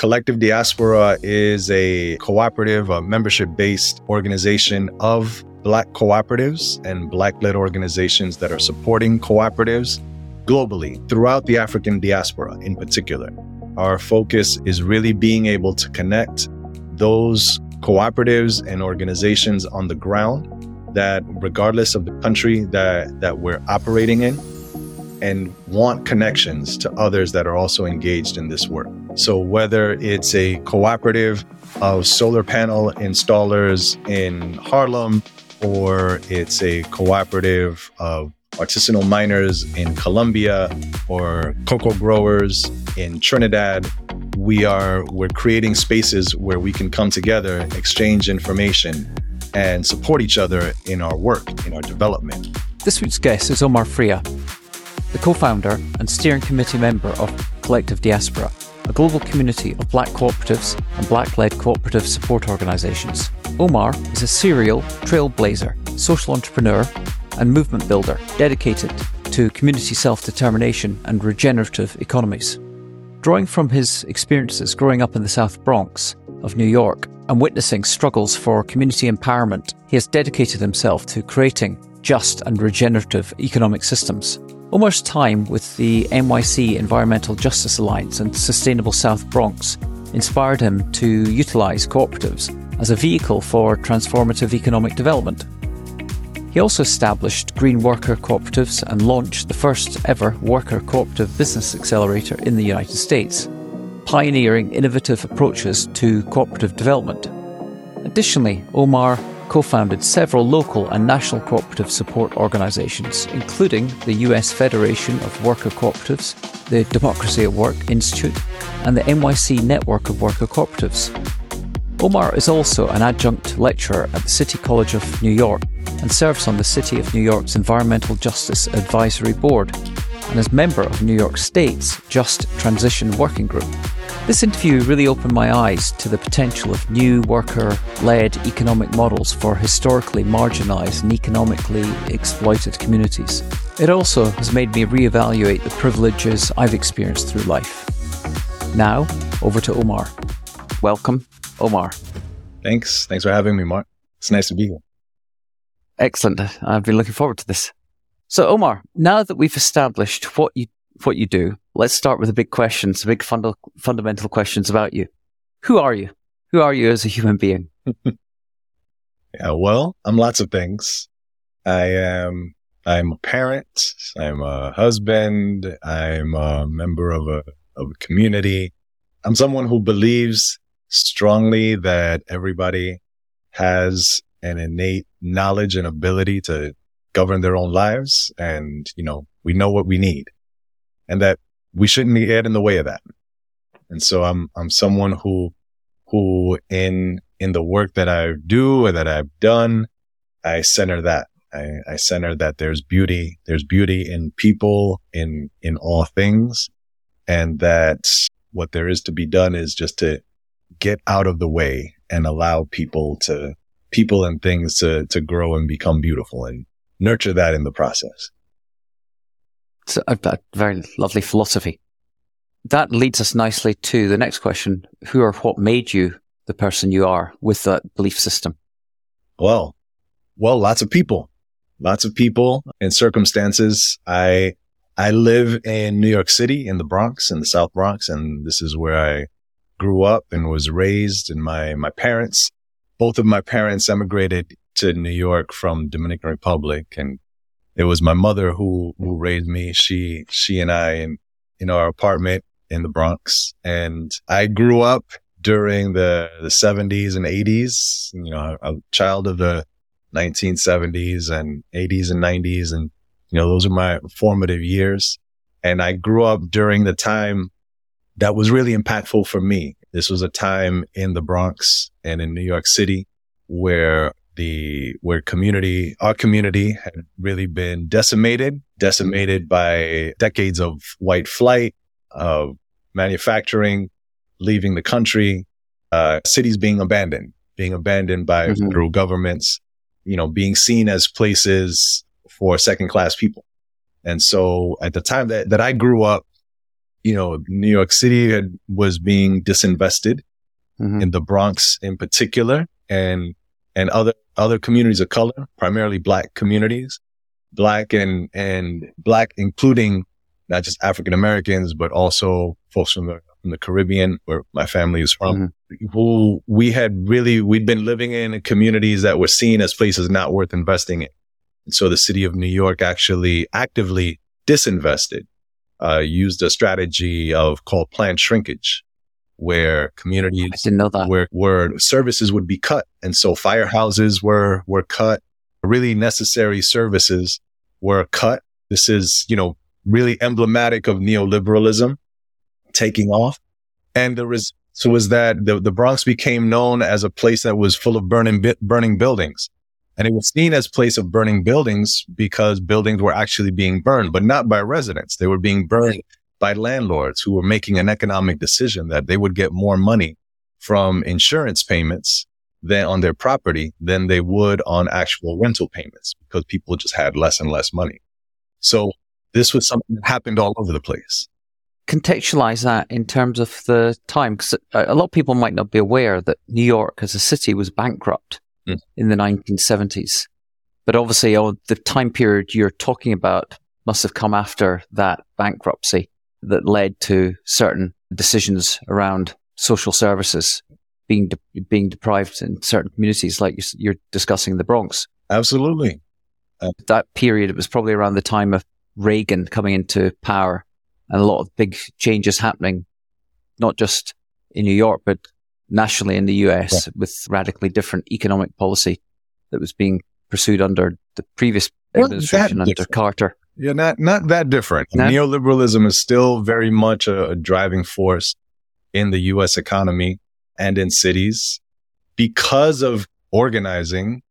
Collective Diaspora is a cooperative, a membership based organization of Black cooperatives and Black led organizations that are supporting cooperatives globally throughout the African diaspora in particular. Our focus is really being able to connect those cooperatives and organizations on the ground that regardless of the country that, that we're operating in and want connections to others that are also engaged in this work. So whether it's a cooperative of solar panel installers in Harlem or it's a cooperative of artisanal miners in Colombia or cocoa growers in Trinidad, we are we're creating spaces where we can come together, exchange information, and support each other in our work, in our development. This week's guest is Omar Freilla, the co-founder and steering committee member of Collective Diaspora, a global community of black cooperatives and black-led cooperative support organizations. Omar is a serial trailblazer, social entrepreneur, and movement builder dedicated to community self-determination and regenerative economies. Drawing from his experiences growing up in the South Bronx of New York and witnessing struggles for community empowerment, he has dedicated himself to creating just and regenerative economic systems. Omar's time with the NYC Environmental Justice Alliance and Sustainable South Bronx inspired him to utilize cooperatives as a vehicle for transformative economic development. He also established green worker cooperatives and launched the first ever worker cooperative business accelerator in the United States, pioneering innovative approaches to cooperative development. Additionally, Omar co founded several local and national cooperative support organizations, including the US Federation of Worker Cooperatives, the Democracy at Work Institute, and the NYC Network of Worker Cooperatives. Omar is also an adjunct lecturer at the City College of New York and serves on the City of New York's Environmental Justice Advisory Board and is member of New York State's Just Transition Working Group. This interview really opened my eyes to the potential of new worker led economic models for historically marginalised and economically exploited communities. It also has made me reevaluate the privileges I've experienced through life. Now, over to Omar. Welcome, Omar. Thanks. Thanks for having me, Mark. It's nice to be here. Excellent. I've been looking forward to this. So, Omar, now that we've established what you what you do, let's start with the big questions, the big funda- fundamental questions about you. Who are you? Who are you as a human being? yeah, well, I'm lots of things. I am I'm a parent, I'm a husband, I'm a member of a of a community. I'm someone who believes strongly that everybody has an innate knowledge and ability to govern their own lives. And, you know, we know what we need and that we shouldn't get in the way of that. And so I'm, I'm someone who, who in, in the work that I do or that I've done, I center that. I, I center that there's beauty, there's beauty in people, in, in all things. And that what there is to be done is just to get out of the way and allow people to people and things to, to grow and become beautiful and nurture that in the process. It's a, a very lovely philosophy. That leads us nicely to the next question. Who or what made you the person you are with that belief system? Well, well, lots of people, lots of people and circumstances. I, I live in New York City in the Bronx, in the South Bronx, and this is where I grew up and was raised. And my, my parents both of my parents emigrated to New York from Dominican Republic and it was my mother who, who raised me. She, she and I in, in our apartment in the Bronx. And I grew up during the, the seventies and eighties, you know, a child of the 1970s and 80s and 90s. And, you know, those are my formative years. And I grew up during the time that was really impactful for me. This was a time in the Bronx and in New York City where the where community our community had really been decimated decimated by decades of white flight of manufacturing leaving the country uh, cities being abandoned being abandoned by mm-hmm. through governments you know being seen as places for second class people and so at the time that, that i grew up you know, New York City had, was being disinvested mm-hmm. in the Bronx in particular and, and other, other communities of color, primarily black communities, black and, and black, including not just African Americans, but also folks from the, from the Caribbean where my family is from, mm-hmm. who we had really, we'd been living in communities that were seen as places not worth investing in. And so the city of New York actually actively disinvested uh, used a strategy of called planned shrinkage, where communities I didn't know that. where where services would be cut, and so firehouses were were cut. Really necessary services were cut. This is you know really emblematic of neoliberalism taking off, and the res- so was that the, the Bronx became known as a place that was full of burning burning buildings. And it was seen as place of burning buildings because buildings were actually being burned, but not by residents. They were being burned by landlords who were making an economic decision that they would get more money from insurance payments than on their property than they would on actual rental payments because people just had less and less money. So this was something that happened all over the place. Contextualize that in terms of the time, because a lot of people might not be aware that New York as a city was bankrupt mm. in the 1970s. But obviously, oh, the time period you're talking about must have come after that bankruptcy that led to certain decisions around social services being de- being deprived in certain communities, like you're discussing the Bronx. Absolutely. Uh, that period, it was probably around the time of Reagan coming into power and a lot of big changes happening, not just in New York, but nationally in the US yeah. with radically different economic policy that was being pursued under the previous administration under Carter. Yeah, not not that different. Not, Neoliberalism is still very much a, a driving force in the US economy and in cities because of organizing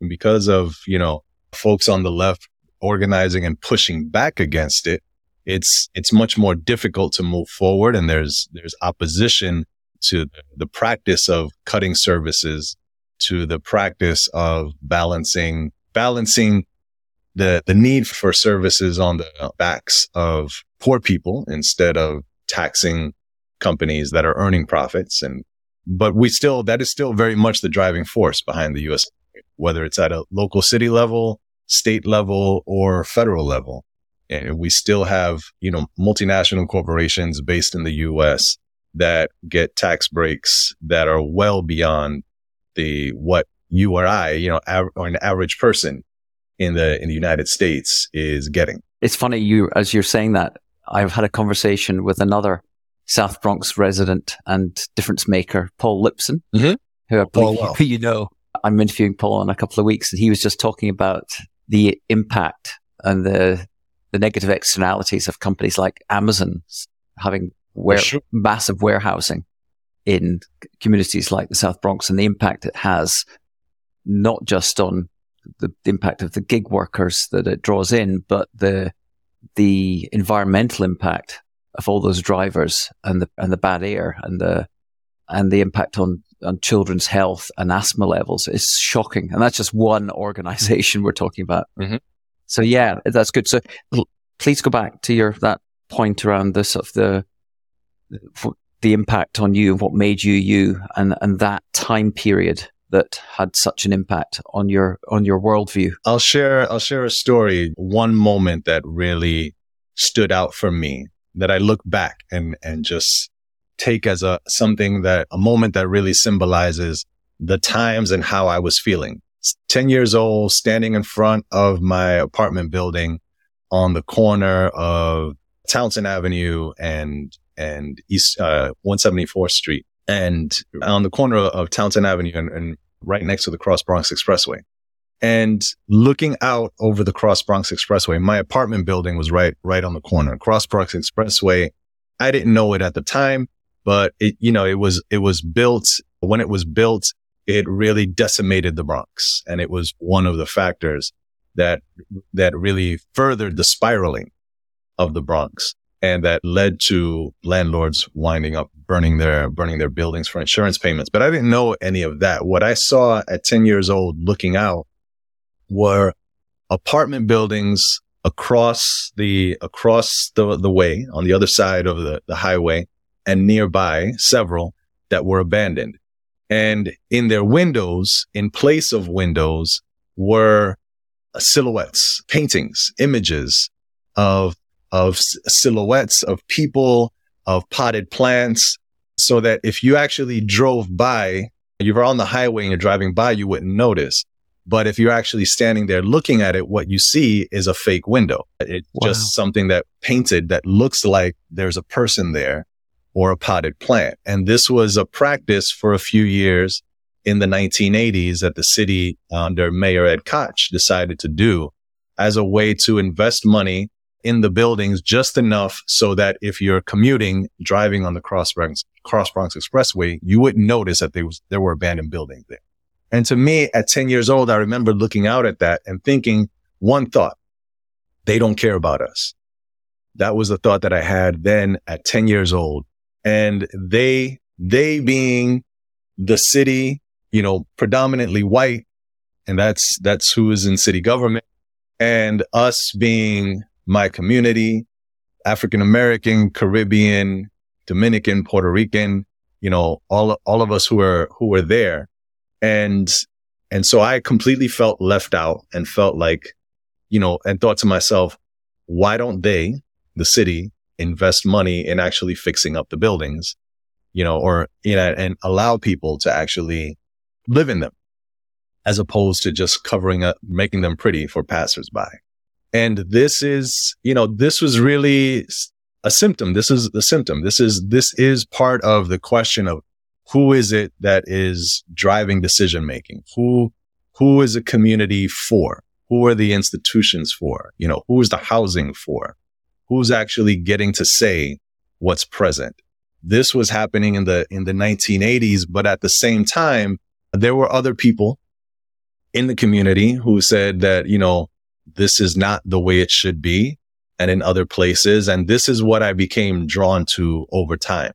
and because of, you know, folks on the left organizing and pushing back against it. It's it's much more difficult to move forward and there's there's opposition to the practice of cutting services to the practice of balancing, balancing the, the need for services on the backs of poor people instead of taxing companies that are earning profits. And, but we still, that is still very much the driving force behind the U.S., whether it's at a local city level, state level, or federal level. And we still have, you know, multinational corporations based in the U.S that get tax breaks that are well beyond the what you or I, you know, av- or an average person in the in the United States is getting. It's funny you as you're saying that. I've had a conversation with another South Bronx resident and difference maker, Paul Lipson, mm-hmm. who I believe well. you know. I'm interviewing Paul in a couple of weeks, and he was just talking about the impact and the the negative externalities of companies like Amazon having where, sure. massive warehousing in communities like the South Bronx and the impact it has, not just on the, the impact of the gig workers that it draws in, but the the environmental impact of all those drivers and the and the bad air and the and the impact on on children's health and asthma levels is shocking. And that's just one organization we're talking about. Mm-hmm. So yeah, that's good. So please go back to your that point around this of the the impact on you and what made you you and, and that time period that had such an impact on your on your worldview. I'll share I'll share a story, one moment that really stood out for me that I look back and and just take as a something that a moment that really symbolizes the times and how I was feeling. 10 years old, standing in front of my apartment building on the corner of Townsend Avenue and and East uh, 174th Street, and on the corner of Townsend Avenue and, and right next to the Cross Bronx Expressway. And looking out over the Cross Bronx Expressway, my apartment building was right right on the corner. Cross Bronx Expressway. I didn't know it at the time, but it you know it was it was built when it was built. It really decimated the Bronx, and it was one of the factors that that really furthered the spiraling of the Bronx and that led to landlords winding up burning their burning their buildings for insurance payments. But I didn't know any of that. What I saw at 10 years old looking out were apartment buildings across the, across the, the way on the other side of the, the highway and nearby several that were abandoned. And in their windows, in place of windows were silhouettes, paintings, images of, of silhouettes of people, of potted plants, so that if you actually drove by, you were on the highway and you're driving by, you wouldn't notice. But if you're actually standing there looking at it, what you see is a fake window. It's wow. just something that painted that looks like there's a person there or a potted plant. And this was a practice for a few years in the 1980s that the city under Mayor Ed Koch decided to do as a way to invest money in the buildings just enough so that if you're commuting, driving on the Cross Bronx, Cross Bronx Expressway, you wouldn't notice that there was, there were abandoned buildings there. And to me, at 10 years old, I remember looking out at that and thinking one thought, they don't care about us. That was the thought that I had then at 10 years old. And they, they being the city, you know, predominantly white, and that's, that's who is in city government and us being my community, African American, Caribbean, Dominican, Puerto Rican, you know, all, all of us who are, who were there and, and so I completely felt left out and felt like, you know, and thought to myself, why don't they, the city, invest money in actually fixing up the buildings, you know, or, you know, and allow people to actually live in them as opposed to just covering up, making them pretty for passersby. And this is, you know, this was really a symptom. This is the symptom. This is, this is part of the question of who is it that is driving decision making? Who, who is a community for? Who are the institutions for? You know, who is the housing for? Who's actually getting to say what's present? This was happening in the, in the 1980s, but at the same time, there were other people in the community who said that, you know, this is not the way it should be and in other places. And this is what I became drawn to over time.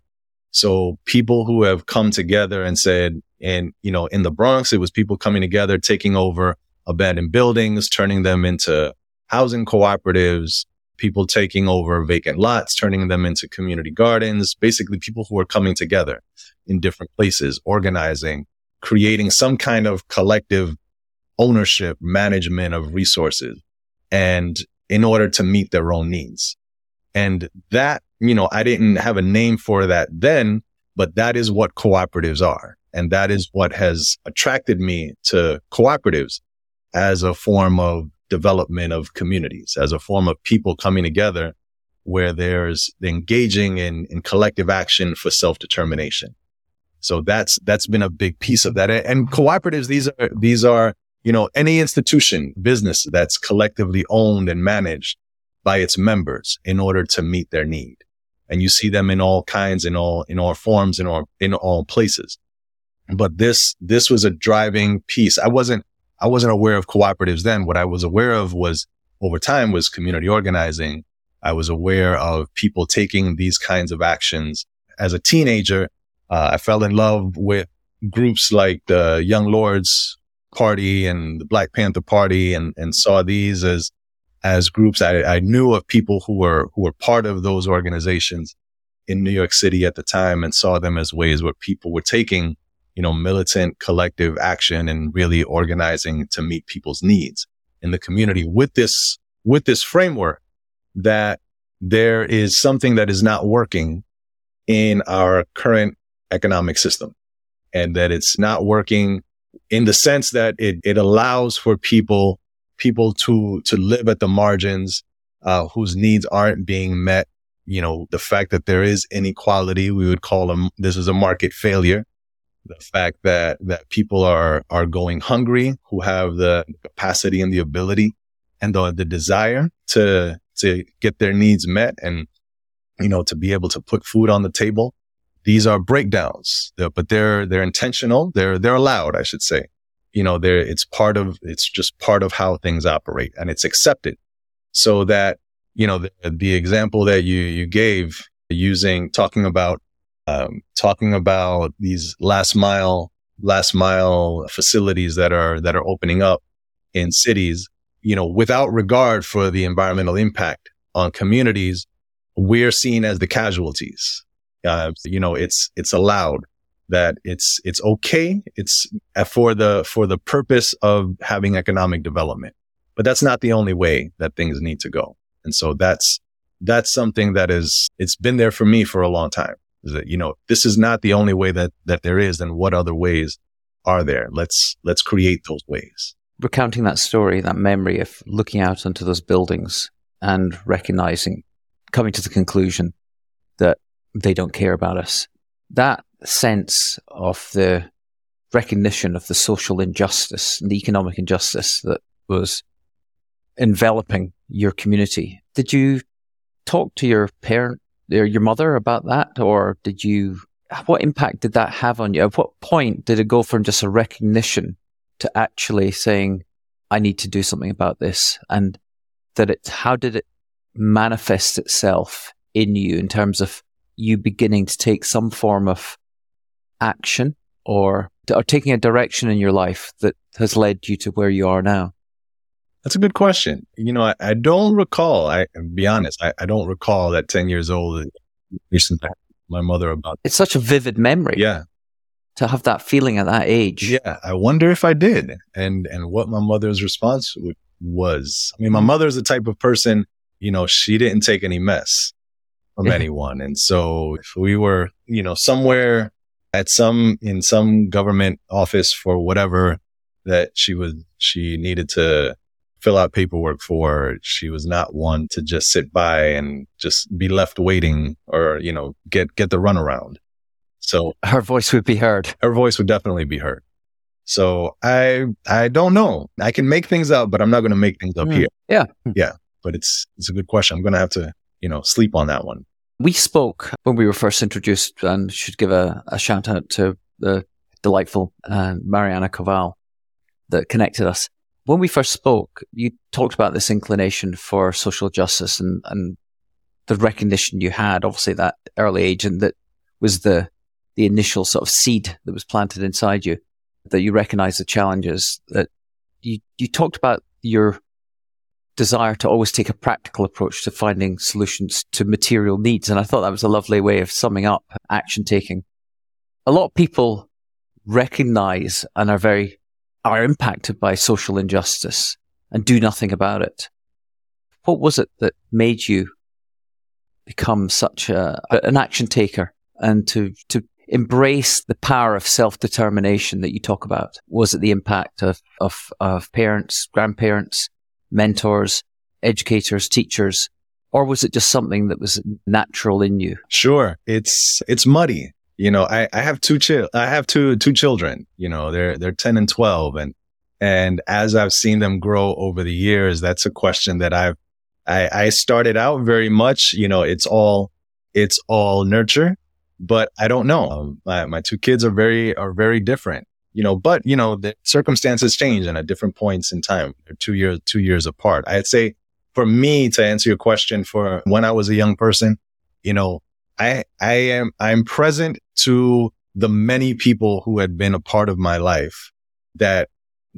So people who have come together and said, and, you know, in the Bronx, it was people coming together, taking over abandoned buildings, turning them into housing cooperatives, people taking over vacant lots, turning them into community gardens, basically people who are coming together in different places, organizing, creating some kind of collective ownership, management of resources and in order to meet their own needs. And that you know, I didn't have a name for that then, but that is what cooperatives are. And that is what has attracted me to cooperatives as a form of development of communities, as a form of people coming together where there's engaging in, in collective action for self-determination. So that's, that's been a big piece of that. And cooperatives, these are, these are, you know, any institution, business that's collectively owned and managed by its members in order to meet their need and you see them in all kinds, in all, in all forms, in all, in all places. But this, this was a driving piece. I wasn't, I wasn't aware of cooperatives then. What I was aware of was over time was community organizing. I was aware of people taking these kinds of actions. As a teenager, uh, I fell in love with groups like the Young Lords Party and the Black Panther Party and, and saw these as as groups. I, I knew of people who were, who were part of those organizations in New York City at the time and saw them as ways where people were taking, you know, militant collective action and really organizing to meet people's needs in the community with this, with this framework that there is something that is not working in our current economic system and that it's not working in the sense that it, it allows for people people to, to live at the margins, uh, whose needs aren't being met. You know, the fact that there is inequality, we would call them, this is a market failure. The fact that, that people are, are going hungry, who have the capacity and the ability and the, the desire to, to get their needs met and, you know, to be able to put food on the table. These are breakdowns, but they're, they're intentional. They're, they're allowed, I should say you know, there, it's part of, it's just part of how things operate and it's accepted. So that, you know, the, the example that you, you gave using, talking about, um, talking about these last mile, last mile facilities that are, that are opening up in cities, you know, without regard for the environmental impact on communities, we're seen as the casualties. Uh, you know, it's, it's allowed that it's, it's okay. It's for the, for the purpose of having economic development, but that's not the only way that things need to go. And so that's, that's something that is, it's been there for me for a long time is that, you know, this is not the only way that, that there is. Then what other ways are there? Let's, let's create those ways. Recounting that story, that memory of looking out onto those buildings and recognizing, coming to the conclusion that they don't care about us. That sense of the recognition of the social injustice and the economic injustice that was enveloping your community. Did you talk to your parent or your mother about that? Or did you, what impact did that have on you? At what point did it go from just a recognition to actually saying, I need to do something about this? And that it, how did it manifest itself in you in terms of you beginning to take some form of action or, or taking a direction in your life that has led you to where you are now? That's a good question. You know, I, I don't recall, I be honest, I, I, don't recall at 10 years old, my mother about. It's such a vivid memory. Yeah. To have that feeling at that age. Yeah. I wonder if I did and, and what my mother's response was. I mean, my mm-hmm. mother's the type of person, you know, she didn't take any mess from anyone. And so if we were, you know, somewhere at some, in some government office for whatever that she was, she needed to fill out paperwork for. She was not one to just sit by and just be left waiting or, you know, get, get the runaround. So her voice would be heard. Her voice would definitely be heard. So I, I don't know. I can make things up, but I'm not going to make things up mm. here. Yeah. Yeah. But it's, it's a good question. I'm going to have to, you know, sleep on that one. We spoke when we were first introduced and should give a, a shout out to the delightful uh, Mariana Koval that connected us when we first spoke, you talked about this inclination for social justice and, and the recognition you had, obviously that early age, and that was the the initial sort of seed that was planted inside you, that you recognize the challenges. That you you talked about your desire to always take a practical approach to finding solutions to material needs, and I thought that was a lovely way of summing up action taking. A lot of people recognize and are very are impacted by social injustice and do nothing about it. What was it that made you become such a, an action taker and to, to embrace the power of self determination that you talk about? Was it the impact of, of, of parents, grandparents, mentors, educators, teachers? Or was it just something that was natural in you? Sure. It's, it's muddy you know, I, I have two chil- I have two, two children, you know, they're, they're 10 and 12. And, and as I've seen them grow over the years, that's a question that I've, I, I started out very much, you know, it's all, it's all nurture, but I don't know. Um, my, my two kids are very, are very different, you know, but you know, the circumstances change and at different points in time. Two years, two years apart. I'd say for me to answer your question for when I was a young person, you know, I, I am, I'm present to the many people who had been a part of my life that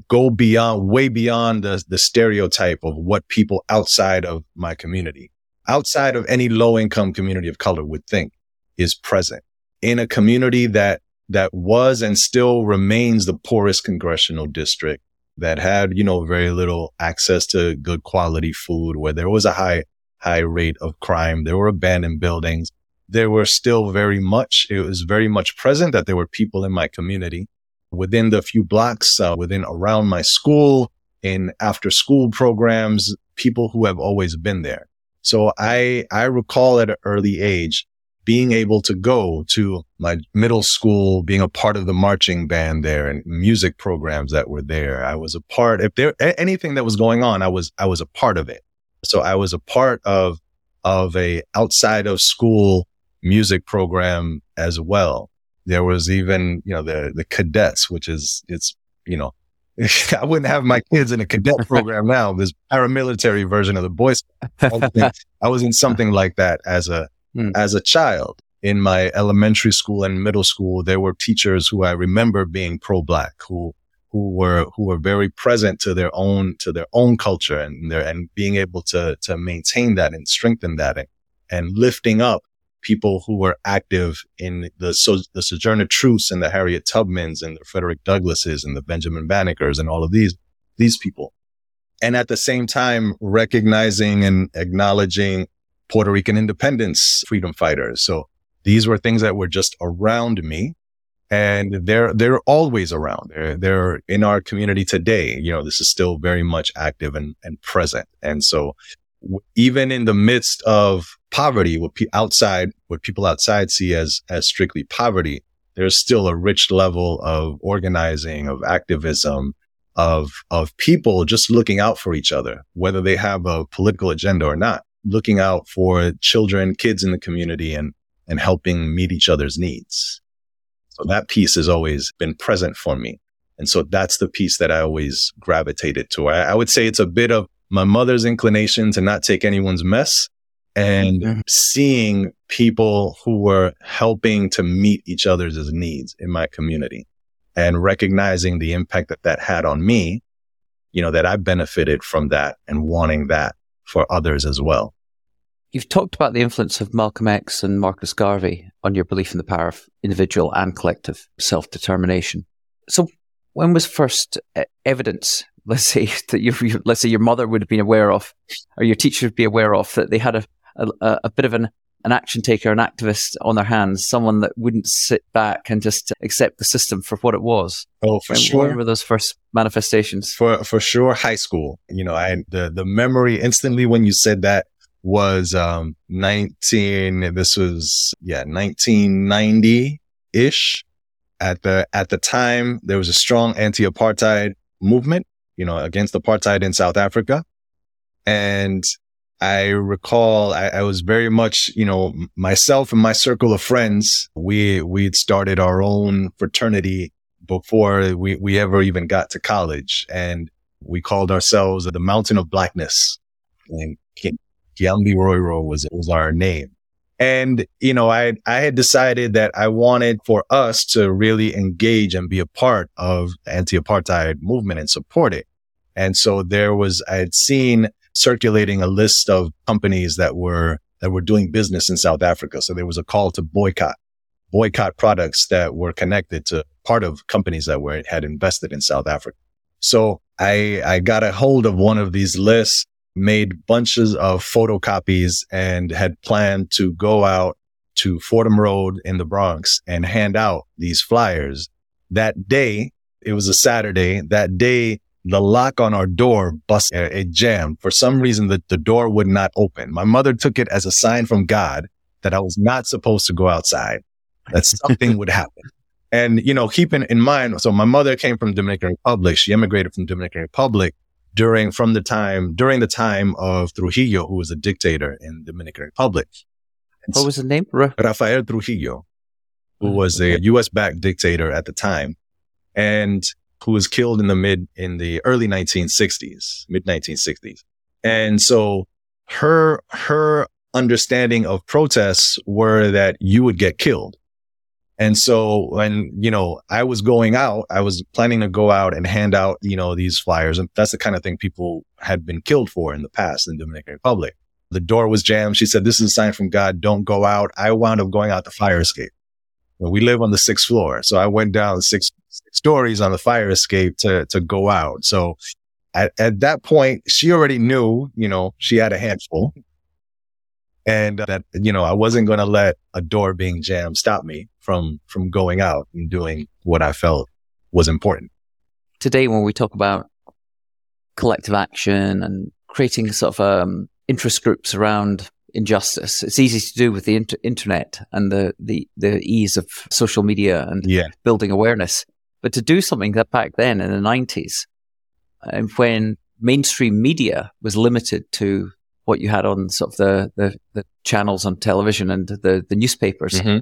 go beyond, way beyond the, the stereotype of what people outside of my community, outside of any low income community of color would think is present in a community that, that was and still remains the poorest congressional district that had, you know, very little access to good quality food, where there was a high, high rate of crime. There were abandoned buildings there were still very much, it was very much present that there were people in my community within the few blocks, uh, within around my school, in after school programs, people who have always been there. So I, I recall at an early age being able to go to my middle school, being a part of the marching band there and music programs that were there. I was a part, if there, anything that was going on, I was, I was a part of it. So I was a part of, of a outside of school music program as well. There was even, you know, the, the cadets, which is, it's, you know, I wouldn't have my kids in a cadet program now. This paramilitary version of the Boy Scouts. I was in something like that as a, hmm. as a child in my elementary school and middle school. There were teachers who I remember being pro-black, who, who were who were very present to their own to their own culture and their and being able to to maintain that and strengthen that and, and lifting up people who were active in the so, the Sojourner Truths and the Harriet Tubmans and the Frederick Douglasses and the Benjamin Bannekers and all of these these people. And at the same time, recognizing and acknowledging Puerto Rican independence freedom fighters. So these were things that were just around me and they're, they're always around. They're, they're in our community today. You know, this is still very much active and, and present. And so w- even in the midst of poverty, what pe- outside, what people outside see as, as strictly poverty, there's still a rich level of organizing, of activism, of, of people just looking out for each other, whether they have a political agenda or not, looking out for children, kids in the community and, and helping meet each other's needs. So that piece has always been present for me. And so that's the piece that I always gravitated to. I, I would say it's a bit of my mother's inclination to not take anyone's mess and mm-hmm. seeing people who were helping to meet each other's needs in my community and recognizing the impact that that had on me, you know, that I benefited from that and wanting that for others as well. You've talked about the influence of Malcolm X and Marcus Garvey on your belief in the power of individual and collective self determination. So, when was first uh, evidence, let's say, that you, let's say your mother would have been aware of, or your teacher would be aware of, that they had a, a, a bit of an, an action taker, an activist on their hands, someone that wouldn't sit back and just accept the system for what it was? Oh, for when, sure. When were those first manifestations? For for sure, high school. You know, I the the memory instantly when you said that was um 19 this was yeah 1990 ish at the at the time there was a strong anti-apartheid movement you know against apartheid in South Africa and I recall I, I, was very much, you know, myself and my circle of friends, we, we'd started our own fraternity before we, we ever even got to college. And we called ourselves the Mountain of Blackness. And Kiambi Roiro was, was our name. And, you know, I, I had decided that I wanted for us to really engage and be a part of the anti-apartheid movement and support it. And so there was, I had seen circulating a list of companies that were, that were doing business in South Africa. So there was a call to boycott, boycott products that were connected to part of companies that were, had invested in South Africa. So I, I got a hold of one of these lists made bunches of photocopies and had planned to go out to Fordham Road in the Bronx and hand out these flyers. That day, it was a Saturday. That day, the lock on our door busted. Uh, it jammed. For some reason, the, the door would not open. My mother took it as a sign from God that I was not supposed to go outside, that something would happen. And, you know, keeping in mind, so my mother came from Dominican Republic. She immigrated from Dominican Republic during from the time during the time of Trujillo, who was a dictator in the Dominican Republic. what was his name? Rafael Trujillo, who mm, was a U.S. backed dictator at the time, and who was killed in the mid in the early 1960s, mid 1960s. And so her her understanding of protests were that you would get killed. And so when, you know, I was going out, I was planning to go out and hand out, you know, these flyers. And that's the kind of thing people had been killed for in the past in the Dominican Republic. The door was jammed. She said, this is a sign from God. Don't go out. I wound up going out the fire escape. Well, we live on the sixth floor. So I went down six, six stories on the fire escape to, to go out. So at, at that point, she already knew, you know, she had a handful and that, you know, I wasn't going to let a door being jammed stop me from, from going out and doing what I felt was important. Today, when we talk about collective action and creating sort of um, interest groups around injustice, it's easy to do with the inter- internet and the, the, the ease of social media and yeah. building awareness. But to do something that back then in the 90s, and when mainstream media was limited to what you had on sort of the, the, the channels on television and the, the newspapers. Mm-hmm.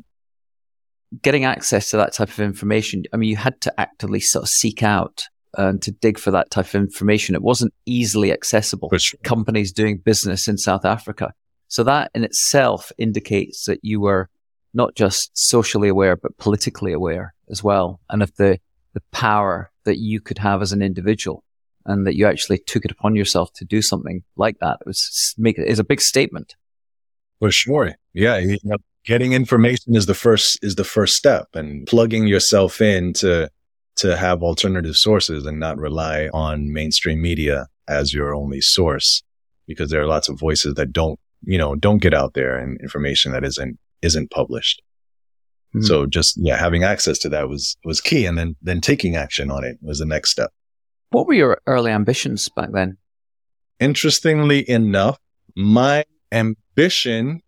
Getting access to that type of information, I mean, you had to actively sort of seek out and to dig for that type of information. It wasn't easily accessible. Sure. Companies doing business in South Africa. So that in itself indicates that you were not just socially aware, but politically aware as well. And of the, the power that you could have as an individual and that you actually took it upon yourself to do something like that. It was make it is a big statement. For sure. Yeah. You know, getting information is the first, is the first step and plugging yourself in to, to have alternative sources and not rely on mainstream media as your only source because there are lots of voices that don't, you know, don't get out there and information that isn't, isn't published. Mm-hmm. So just, yeah, having access to that was, was key. And then, then taking action on it was the next step. What were your early ambitions back then? Interestingly enough, my ambition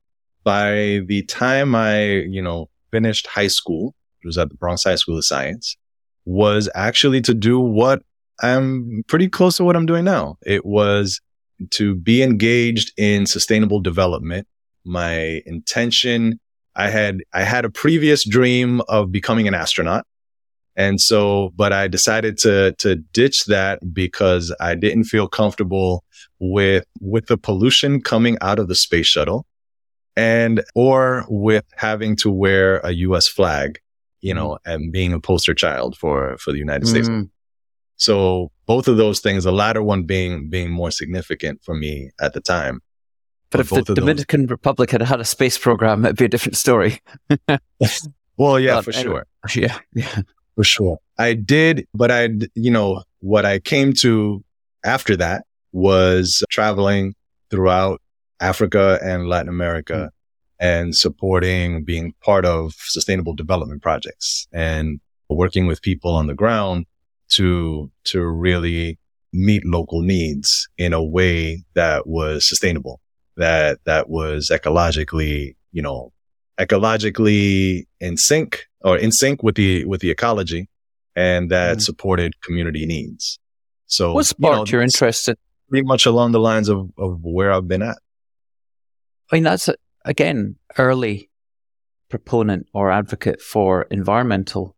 by the time I, you know, finished high school, which was at the Bronx High School of Science, was actually to do what I'm pretty close to what I'm doing now. It was to be engaged in sustainable development. My intention, I had, I had a previous dream of becoming an astronaut. And so, but I decided to, to ditch that because I didn't feel comfortable with, with the pollution coming out of the space shuttle and, or with having to wear a US flag, you know, mm. and being a poster child for, for the United States. Mm. So both of those things, the latter one being, being more significant for me at the time. But, but if the Dominican those, Republic had had a space program, it'd be a different story. well, yeah, but for anyway, sure. Yeah. Yeah for sure. I did, but I, you know, what I came to after that was traveling throughout Africa and Latin America mm-hmm. and supporting being part of sustainable development projects and working with people on the ground to, to really meet local needs in a way that was sustainable, that, that was ecologically, you know, ecologically in sync or in sync with the with the ecology and that mm. supported community needs. So what sparked you know, your interest in pretty much along the lines of, of where I've been at. I mean that's a, again early proponent or advocate for environmental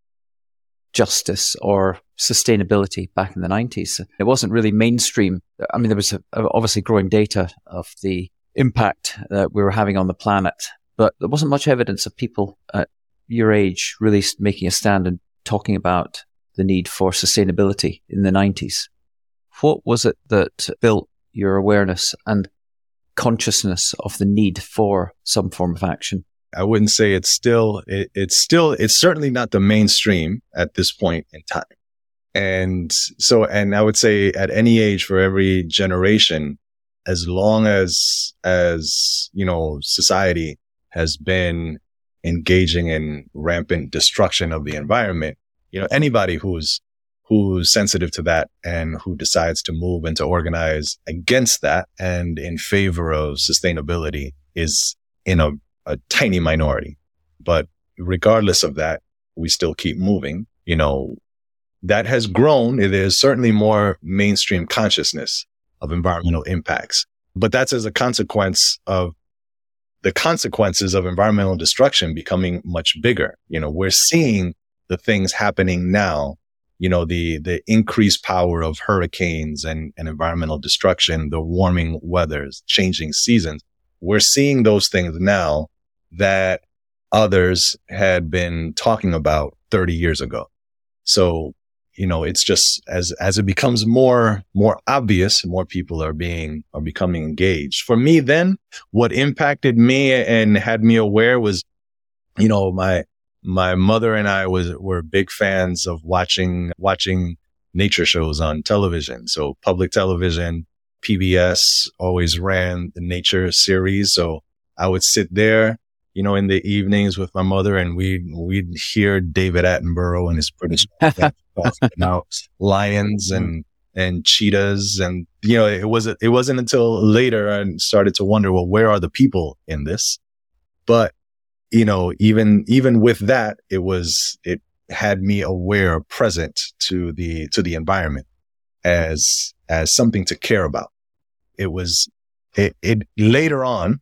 justice or sustainability back in the 90s. It wasn't really mainstream. I mean, there was a, obviously growing data of the impact that we were having on the planet, but there wasn't much evidence of people at your age really making a stand and talking about the need for sustainability in the 90s. What was it that built your awareness and consciousness of the need for some form of action? I wouldn't say it's still, it, it's still, it's certainly not the mainstream at this point in time. And so, and I would say at any age for every generation, as long as, as, you know, society has been engaging in rampant destruction of the environment, you know, anybody who's, who's sensitive to that and who decides to move and to organize against that and in favor of sustainability is in a, a tiny minority. But regardless of that, we still keep moving. You know, that has grown. There's certainly more mainstream consciousness of environmental impacts, but that's as a consequence of the consequences of environmental destruction becoming much bigger. You know, we're seeing the things happening now, you know, the, the increased power of hurricanes and, and environmental destruction, the warming weathers, changing seasons. We're seeing those things now that others had been talking about 30 years ago. So you know, it's just as, as it becomes more, more obvious, more people are being, are becoming engaged. For me, then what impacted me and had me aware was, you know, my, my mother and I was, were big fans of watching, watching nature shows on television. So public television, PBS always ran the nature series. So I would sit there you know, in the evenings with my mother and we'd, we'd hear David Attenborough and his British talking about lions mm-hmm. and, and cheetahs. And, you know, it wasn't, it wasn't until later I started to wonder, well, where are the people in this? But, you know, even, even with that, it was, it had me aware, present to the, to the environment as, as something to care about. It was, it, it later on,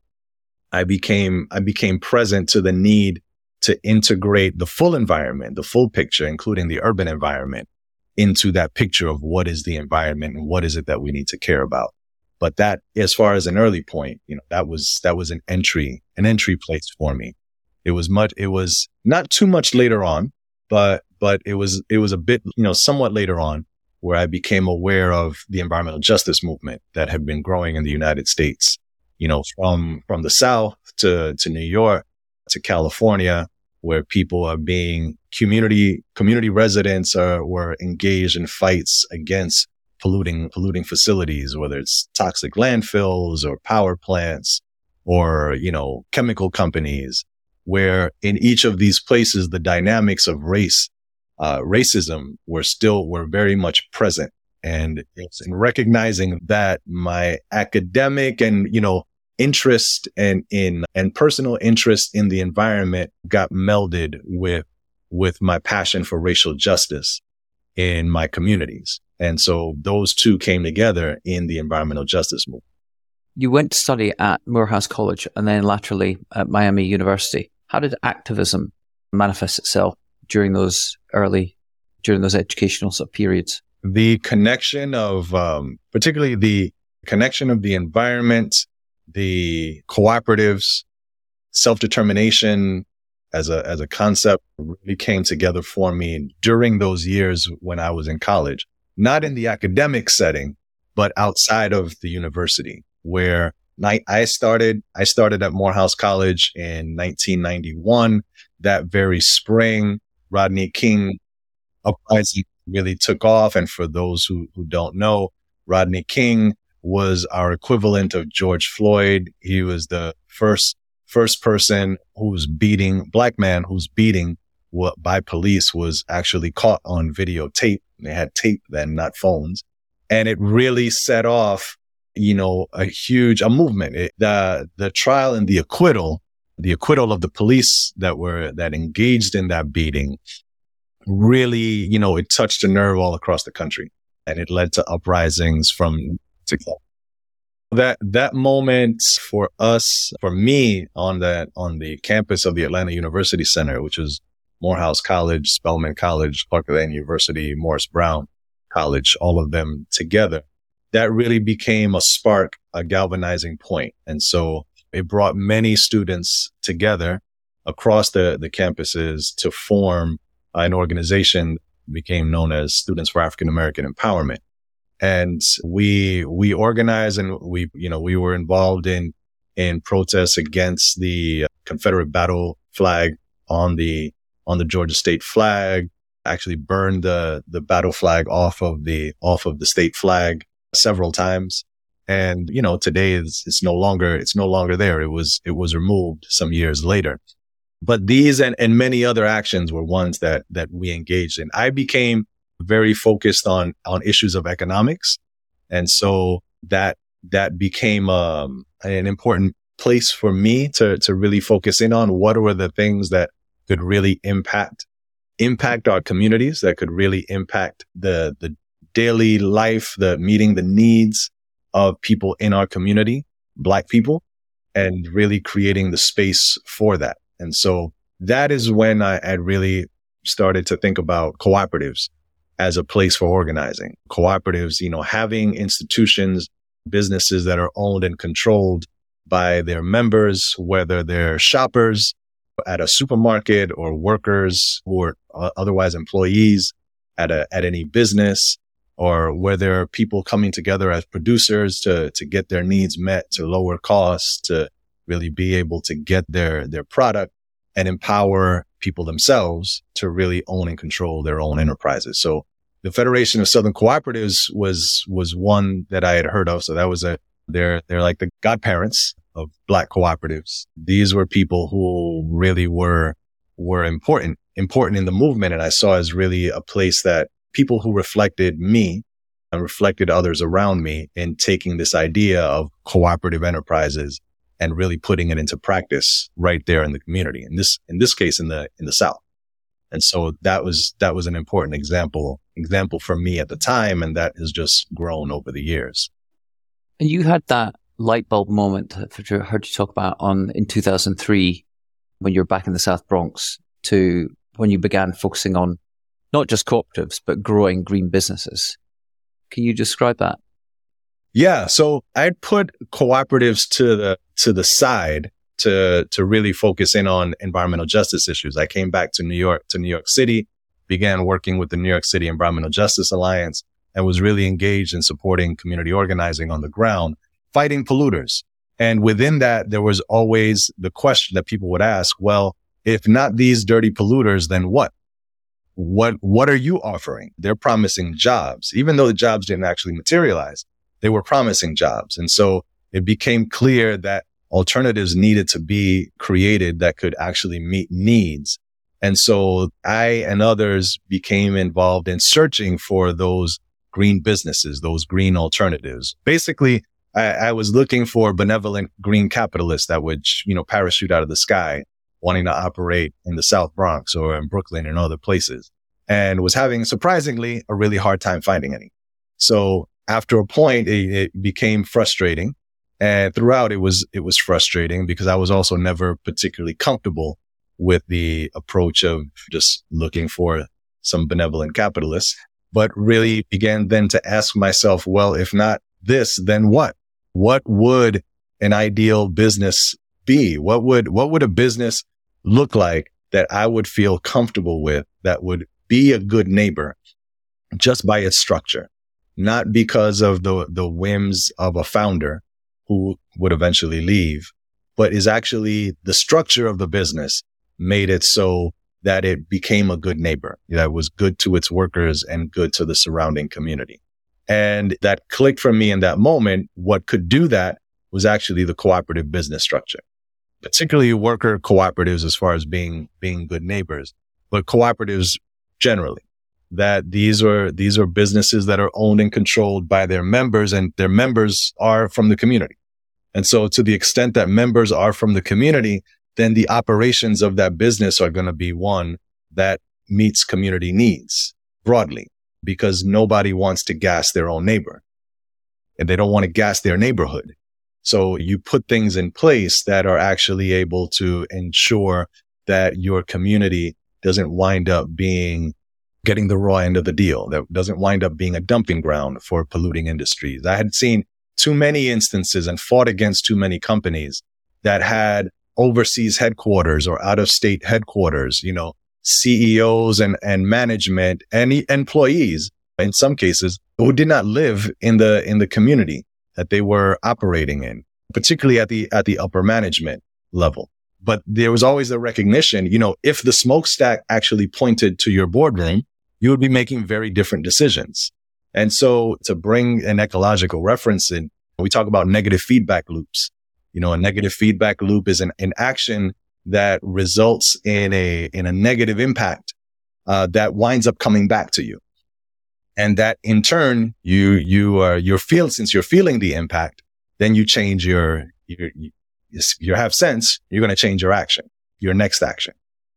I became, I became present to the need to integrate the full environment, the full picture, including the urban environment into that picture of what is the environment and what is it that we need to care about. But that, as far as an early point, you know, that was, that was an entry, an entry place for me. It was much, it was not too much later on, but, but it was, it was a bit, you know, somewhat later on where I became aware of the environmental justice movement that had been growing in the United States, you know, from, from the South to, to New York to California, where people are being community, community residents are, were engaged in fights against polluting, polluting facilities, whether it's toxic landfills or power plants or, you know, chemical companies, where in each of these places, the dynamics of race, uh, racism were still, were very much present. And in recognizing that my academic and, you know, interest and in and personal interest in the environment got melded with with my passion for racial justice in my communities. And so those two came together in the environmental justice movement. You went to study at Morehouse College and then laterally at Miami University. How did activism manifest itself during those early, during those educational periods? The connection of, um, particularly the connection of the environment, the cooperatives, self-determination, as a, as a concept really came together for me during those years when I was in college, not in the academic setting, but outside of the university where I started, I started at Morehouse College in 1991. That very spring, Rodney King uprising really took off. And for those who, who don't know, Rodney King was our equivalent of George Floyd. He was the first first person who's beating black man who's beating what by police was actually caught on videotape. They had tape then, not phones. And it really set off, you know, a huge, a movement. It, the, the trial and the acquittal, the acquittal of the police that were, that engaged in that beating really, you know, it touched a nerve all across the country and it led to uprisings from that that moment for us, for me on that on the campus of the Atlanta University Center, which is Morehouse College, Spelman College, Clark Atlanta University, Morris Brown College, all of them together, that really became a spark, a galvanizing point. And so it brought many students together across the, the campuses to form Uh, an organization became known as Students for African American Empowerment and we we organized and we you know we were involved in in protests against the uh, Confederate battle flag on the on the Georgia state flag. Actually burned the the battle flag off of the off of the state flag several times. And you know today it's, it's no longer it's no longer there. It was it was removed some years later. But these and, and many other actions were ones that that we engaged in. I became very focused on, on issues of economics. And so that, that became, um, an important place for me to, to really focus in on what were the things that could really impact, impact our communities that could really impact the, the daily life, the meeting the needs of people in our community, black people, and really creating the space for that. And so that is when I had really started to think about cooperatives as a place for organizing. Cooperatives, you know, having institutions, businesses that are owned and controlled by their members, whether they're shoppers at a supermarket or workers are otherwise employees at a, at any business or where there are people coming together as producers to, to get their needs met, to lower costs, to really be able to get their, their product and empower people themselves to really own and control their own enterprises. So the Federation of Southern Cooperatives was, was one that I had heard of. So that was a, they're, they're like the godparents of black cooperatives. These were people who really were, were important, important in the movement. And I saw as really a place that people who reflected me and reflected others around me in taking this idea of cooperative enterprises and really putting it into practice right there in the community. In this, in this case, in the, in the South. And so that was, that was an important example, example for me at the time. And that has just grown over the years. And you had that light bulb moment that I heard you talk about on in 2003 when you were back in the South Bronx to when you began focusing on not just cooperatives, but growing green businesses. Can you describe that? Yeah. So I'd put cooperatives to the, to the side to, to really focus in on environmental justice issues. I came back to New York, to New York City began working with the New York City Environmental Justice Alliance and was really engaged in supporting community organizing on the ground, fighting polluters. And within that, there was always the question that people would ask, well, if not these dirty polluters, then what? What, what are you offering? They're promising jobs, even though the jobs didn't actually materialize. They were promising jobs. And so it became clear that alternatives needed to be created that could actually meet needs. And so I and others became involved in searching for those green businesses, those green alternatives. Basically, I, I, was looking for benevolent green capitalists that would, you know, parachute out of the sky, wanting to operate in the South Bronx or in Brooklyn and other places and was having surprisingly a really hard time finding any. So after a point, it, it became frustrating. And throughout it was, it was frustrating because I was also never particularly comfortable with the approach of just looking for some benevolent capitalists but really began then to ask myself, well, if not this, then what? What would an ideal business be? What would, what would a business look like that I would feel comfortable with that would be a good neighbor just by its structure, not because of the, the whims of a founder who would eventually leave, but is actually the structure of the business made it so that it became a good neighbor that was good to its workers and good to the surrounding community. And that clicked for me in that moment. What could do that was actually the cooperative business structure, particularly worker cooperatives as far as being, being good neighbors, but cooperatives generally that these are, these are businesses that are owned and controlled by their members and their members are from the community. And so to the extent that members are from the community, then the operations of that business are going to be one that meets community needs broadly because nobody wants to gas their own neighbor and they don't want to gas their neighborhood. So you put things in place that are actually able to ensure that your community doesn't wind up being getting the raw end of the deal, that doesn't wind up being a dumping ground for polluting industries. I had seen too many instances and fought against too many companies that had overseas headquarters or out of state headquarters, you know, CEOs and, and management and employees in some cases who did not live in the, in the community that they were operating in, particularly at the, at the upper management level. But there was always a recognition, you know, if the smokestack actually pointed to your boardroom, you would be making very different decisions. And so to bring an ecological reference in, we talk about negative feedback loops. You know, a negative feedback loop is an, an action that results in a, in a negative impact, uh, that winds up coming back to you. And that in turn, you, you are, you're feel, since you're feeling the impact, then you change your, your, you, you have sense, you're going to change your action, your next action.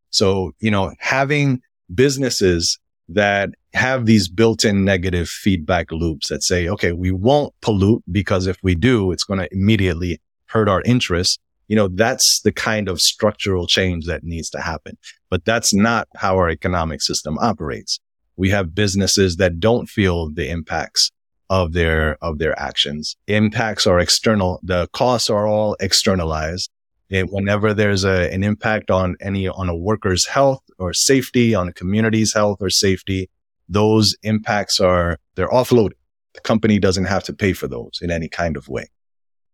So, you know, having businesses that have these built-in negative feedback loops that say, okay, we won't pollute because if we do, it's going to immediately hurt our interests, you know, that's the kind of structural change that needs to happen. But that's not how our economic system operates. We have businesses that don't feel the impacts of their, of their actions. Impacts are external. The costs are all externalized. It, whenever there's a, an impact on any, on a worker's health or safety, on a community's health or safety, those impacts are, they're offloaded. The company doesn't have to pay for those in any kind of way.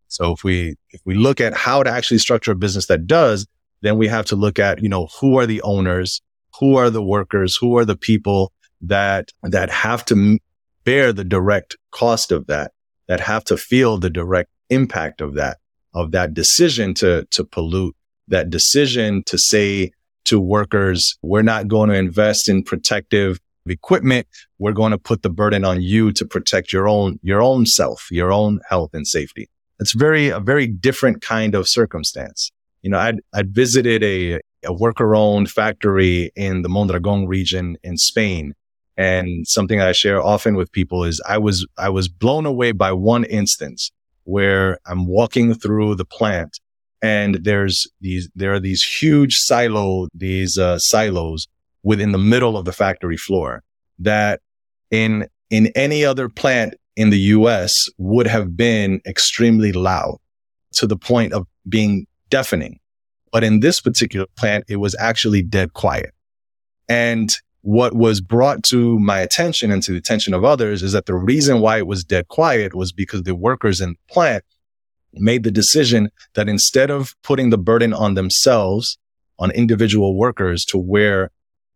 So if we, if we look at how to actually structure a business that does, then we have to look at, you know, who are the owners? Who are the workers? Who are the people that, that have to bear the direct cost of that, that have to feel the direct impact of that, of that decision to, to pollute, that decision to say to workers, we're not going to invest in protective equipment. We're going to put the burden on you to protect your own, your own self, your own health and safety. It's very, a very different kind of circumstance. You know, I'd, I'd visited a, a worker owned factory in the Mondragon region in Spain. And something I share often with people is I was, I was blown away by one instance where I'm walking through the plant and there's these, there are these huge silo, these uh, silos within the middle of the factory floor that in, in any other plant in the US would have been extremely loud to the point of being deafening. But in this particular plant, it was actually dead quiet. And what was brought to my attention and to the attention of others is that the reason why it was dead quiet was because the workers in the plant made the decision that instead of putting the burden on themselves, on individual workers to wear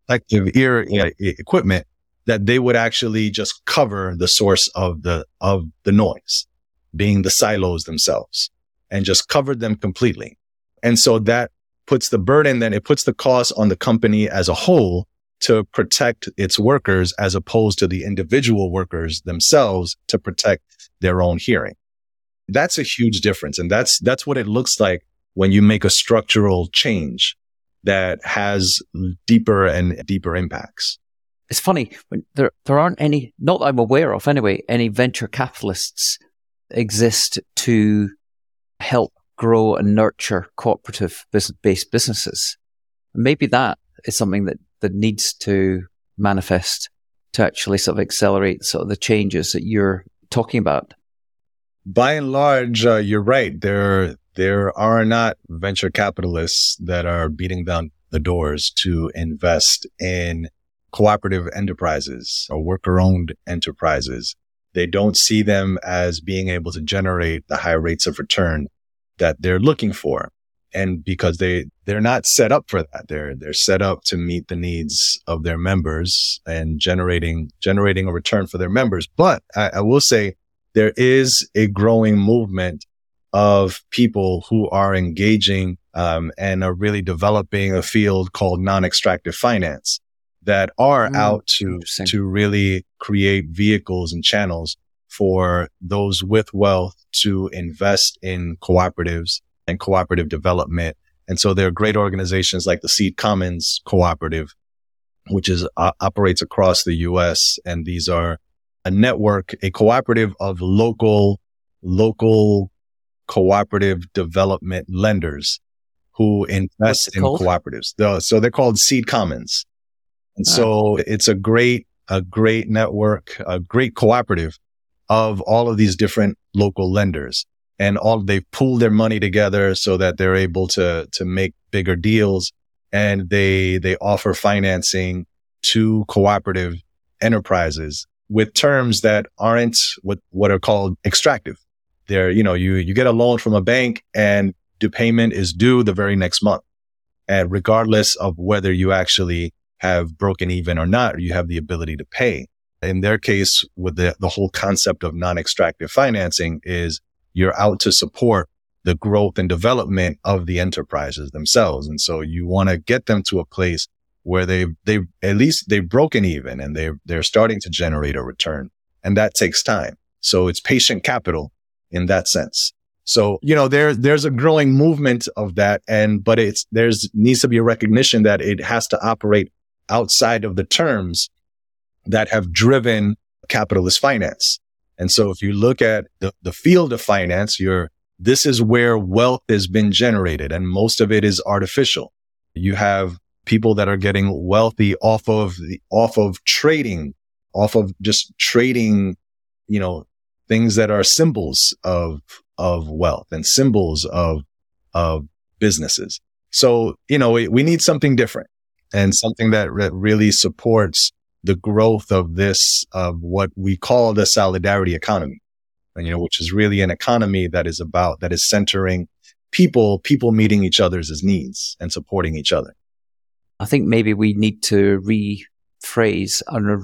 protective ear equipment, that they would actually just cover the source of the, of the noise being the silos themselves and just covered them completely. And so that puts the burden, then it puts the cost on the company as a whole to protect its workers as opposed to the individual workers themselves to protect their own hearing. That's a huge difference. And that's, that's what it looks like when you make a structural change that has deeper and deeper impacts. It's funny there, there aren't any, not that I'm aware of anyway, any venture capitalists exist to help grow and nurture cooperative based businesses. Maybe that is something that that needs to manifest to actually sort of accelerate sort of the changes that you're talking about? By and large, uh, you're right. There, there are not venture capitalists that are beating down the doors to invest in cooperative enterprises or worker owned enterprises. They don't see them as being able to generate the high rates of return that they're looking for and because they they're not set up for that. They're they're set up to meet the needs of their members and generating generating a return for their members. But I, I will say there is a growing movement of people who are engaging um, and are really developing a field called non-extractive finance that are mm, out to to really create vehicles and channels for those with wealth to invest in cooperatives and cooperative development. And so there are great organizations like the Seed Commons Cooperative, which is uh, operates across the U.S. And these are a network, a cooperative of local, local cooperative development lenders who invest in called? cooperatives. So they're called Seed Commons. And ah. so it's a great, a great network, a great cooperative of all of these different local lenders and all they've pooled their money together so that they're able to to make bigger deals. And they they offer financing to cooperative enterprises with terms that aren't what what are called extractive. They're you know you you get a loan from a bank and the payment is due the very next month. And regardless of whether you actually have broken even or not you have the ability to pay. In their case with the, the whole concept of non-extractive financing is you're out to support the growth and development of the enterprises themselves. And so you want to get them to a place where they, they, at least they've broken even and they they're starting to generate a return. And that takes time. So it's patient capital in that sense. So, you know, there, there's a growing movement of that. And, but it's, there's needs to be a recognition that it has to operate outside of the terms that have driven capitalist finance. And so if you look at the, the field of finance, you're, this is where wealth has been generated and most of it is artificial. You have people that are getting wealthy off of the, off of trading, off of just trading, you know, things that are symbols of, of wealth and symbols of, of businesses. So, you know, we, we need something different and something that re- really supports the growth of this, of what we call the solidarity economy, and, you know, which is really an economy that is about, that is centering people, people meeting each other's needs and supporting each other. I think maybe we need to rephrase and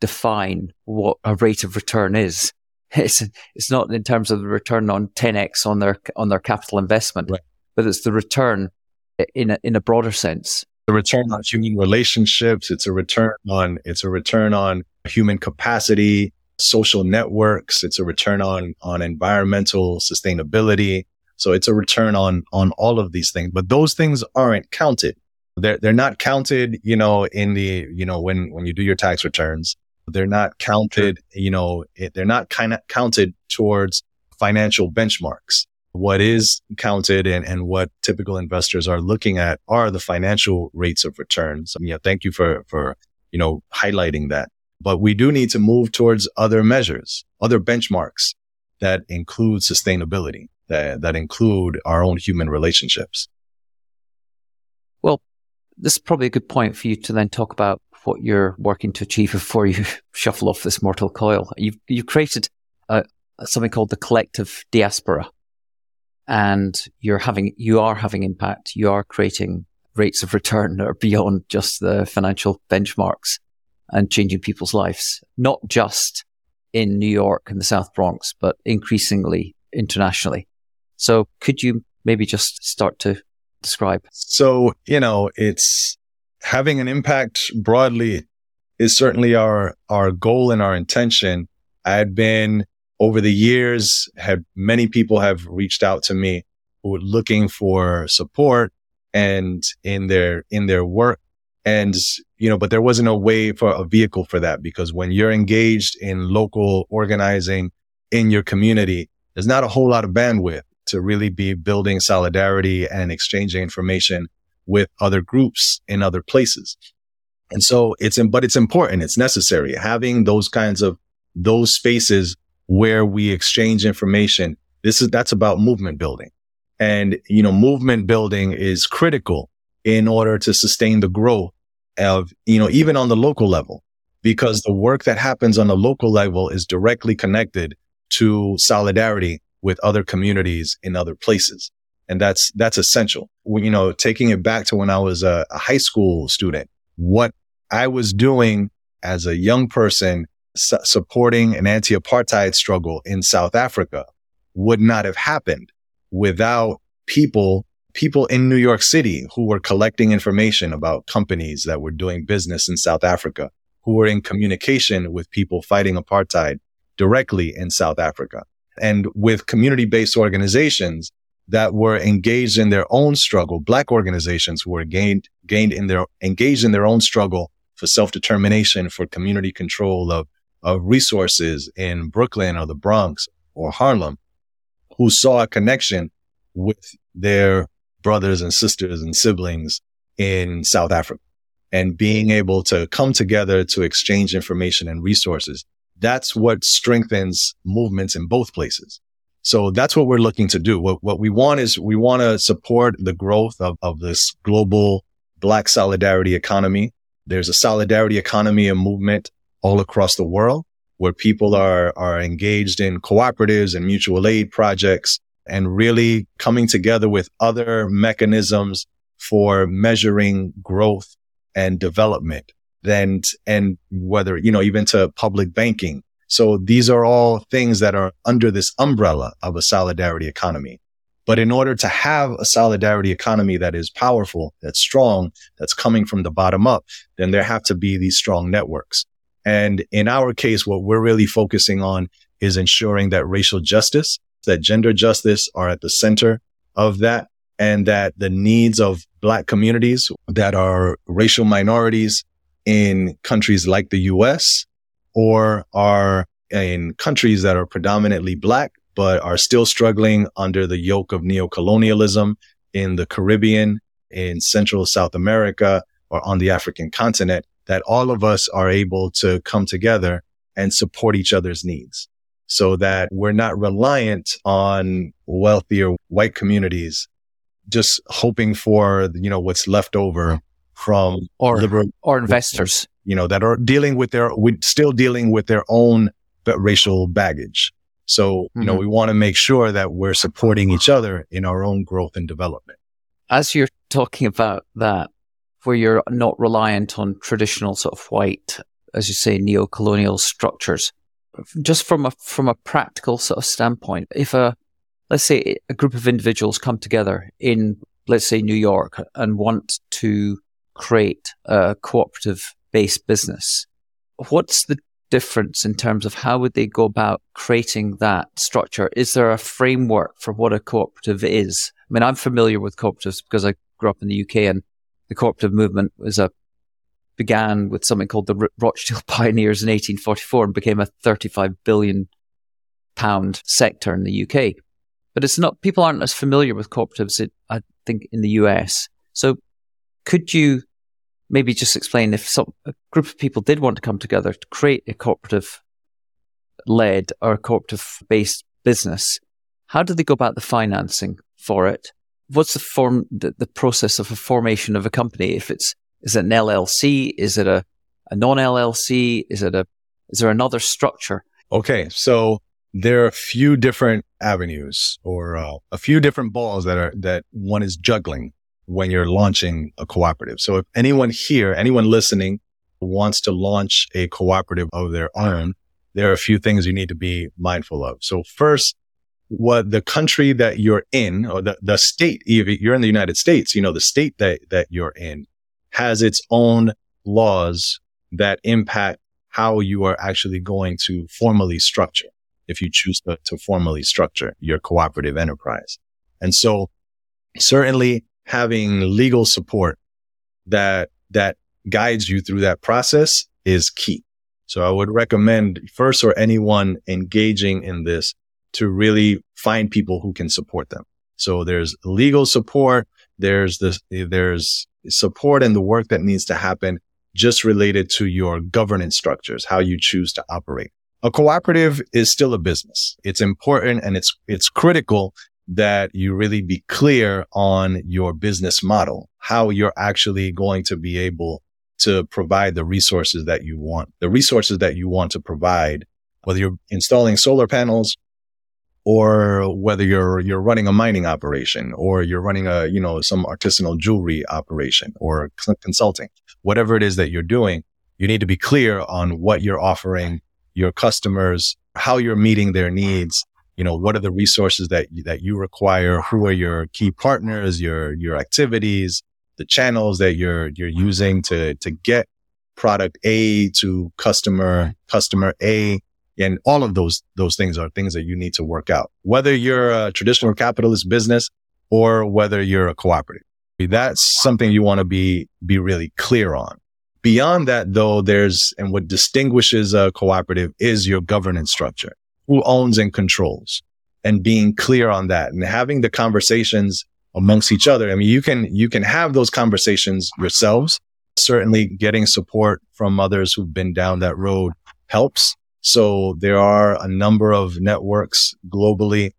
redefine what a rate of return is. It's, it's not in terms of the return on 10x on their, on their capital investment, right. but it's the return in a, in a broader sense a return on human relationships. It's a return on, it's a return on human capacity, social networks. It's a return on, on environmental sustainability. So it's a return on, on all of these things, but those things aren't counted. They're, they're not counted, you know, in the, you know, when, when you do your tax returns, they're not counted, you know, they're not kind of counted towards financial benchmarks what is counted and, and what typical investors are looking at are the financial rates of return. So, yeah, thank you for, for, you know, highlighting that. But we do need to move towards other measures, other benchmarks that include sustainability, that, that include our own human relationships. Well, this is probably a good point for you to then talk about what you're working to achieve before you shuffle off this mortal coil. You've, you've created a, something called the collective diaspora and you're having, you are having impact. You are creating rates of return that are beyond just the financial benchmarks and changing people's lives, not just in New York and the South Bronx, but increasingly internationally. So could you maybe just start to describe? So, you know, it's having an impact broadly is certainly our, our goal and our intention. I had been over the years, had many people have reached out to me who were looking for support and in their, in their work. And, you know, but there wasn't a way for a vehicle for that because when you're engaged in local organizing in your community, there's not a whole lot of bandwidth to really be building solidarity and exchanging information with other groups in other places. And so it's, but it's important. It's necessary having those kinds of those spaces where we exchange information. This is, that's about movement building. And, you know, movement building is critical in order to sustain the growth of, you know, even on the local level, because the work that happens on the local level is directly connected to solidarity with other communities in other places. And that's, that's essential. You know, taking it back to when I was a, a high school student, what I was doing as a young person su- supporting an anti-apartheid struggle in South Africa would not have happened without people people in New York City who were collecting information about companies that were doing business in South Africa, who were in communication with people fighting apartheid directly in South Africa and with community based organizations that were engaged in their own struggle, black organizations who were gained, gained in their, engaged in their own struggle for self-determination, for community control of, of resources in Brooklyn or the Bronx or Harlem, who saw a connection with their brothers and sisters and siblings in South Africa and being able to come together to exchange information and resources that's what strengthens movements in both places. So that's what we're looking to do. What, what we want is we want to support the growth of, of this global black solidarity economy. There's a solidarity economy and movement all across the world where people are, are engaged in cooperatives and mutual aid projects and really coming together with other mechanisms for measuring growth and development and, and whether, you know, even to public banking. So these are all things that are under this umbrella of a solidarity economy. But in order to have a solidarity economy that is powerful, that's strong, that's coming from the bottom up, then there have to be these strong networks. And in our case, what we're really focusing on is ensuring that racial justice, that gender justice are at the center of that and that the needs of black communities that are racial minorities in countries like the US or are in countries that are predominantly black, but are still struggling under the yoke of neocolonialism in the Caribbean, in Central South America, or on the African continent, that all of us are able to come together and support each other's needs so that we're not reliant on wealthier white communities just hoping for, you know, what's left over from or liberal or investors, you know, that are dealing with their, with still dealing with their own racial baggage. So, you mm-hmm. know, we want to make sure that we're supporting each other in our own growth and development. As you're talking about that, where you're not reliant on traditional sort of white, as you say, neo-colonial structures, just from a from a practical sort of standpoint, if a let's say a group of individuals come together in let's say New York and want to create a cooperative based business. What's the difference in terms of how would they go about creating that structure? Is there a framework for what a cooperative is? I mean, I'm familiar with cooperatives because I grew up in the UK and the cooperative movement was a began with something called the Rochdale Pioneers in 1844 and became a 35 billion pound sector in the UK. But it's not, people aren't as familiar with cooperatives, I think, in the US. So could you maybe just explain if some, a group of people did want to come together to create a cooperative led or a cooperative based business, how do they go about the financing for it? What's the form, the, the process of a formation of a company? If it's, is it an LLC? Is it a a non LLC? Is it a, is there another structure? Okay. So there are a few different avenues or uh, a few different balls that are, that one is juggling when you're launching a cooperative. So if anyone here, anyone listening wants to launch a cooperative of their own, there are a few things you need to be mindful of. So first, what the country that you're in or the, the state, if you're in the United States, you know, the state that, that you're in has its own laws that impact how you are actually going to formally structure if you choose to, to formally structure your cooperative enterprise. And so certainly having legal support that, that guides you through that process is key. So I would recommend first or anyone engaging in this to really find people who can support them. So there's legal support. There's this, there's support and the work that needs to happen just related to your governance structures, how you choose to operate. A cooperative is still a business. It's important and it's, it's critical that you really be clear on your business model, how you're actually going to be able to provide the resources that you want, the resources that you want to provide, whether you're installing solar panels or whether you're, you're running a mining operation or you're running a, you know, some artisanal jewelry operation or consulting, whatever it is that you're doing, you need to be clear on what you're offering your customers, how you're meeting their needs. You know, what are the resources that, that you require? Who are your key partners, your, your activities, the channels that you're, you're using to, to get product A to customer, customer A and all of those, those things are things that you need to work out, whether you're a traditional capitalist business or whether you're a cooperative. That's something you want to be, be really clear on. Beyond that, though, there's, and what distinguishes a cooperative is your governance structure. Who owns and controls and being clear on that and having the conversations amongst each other. I mean, you can, you can have those conversations yourselves. Certainly getting support from others who've been down that road helps. So there are a number of networks globally,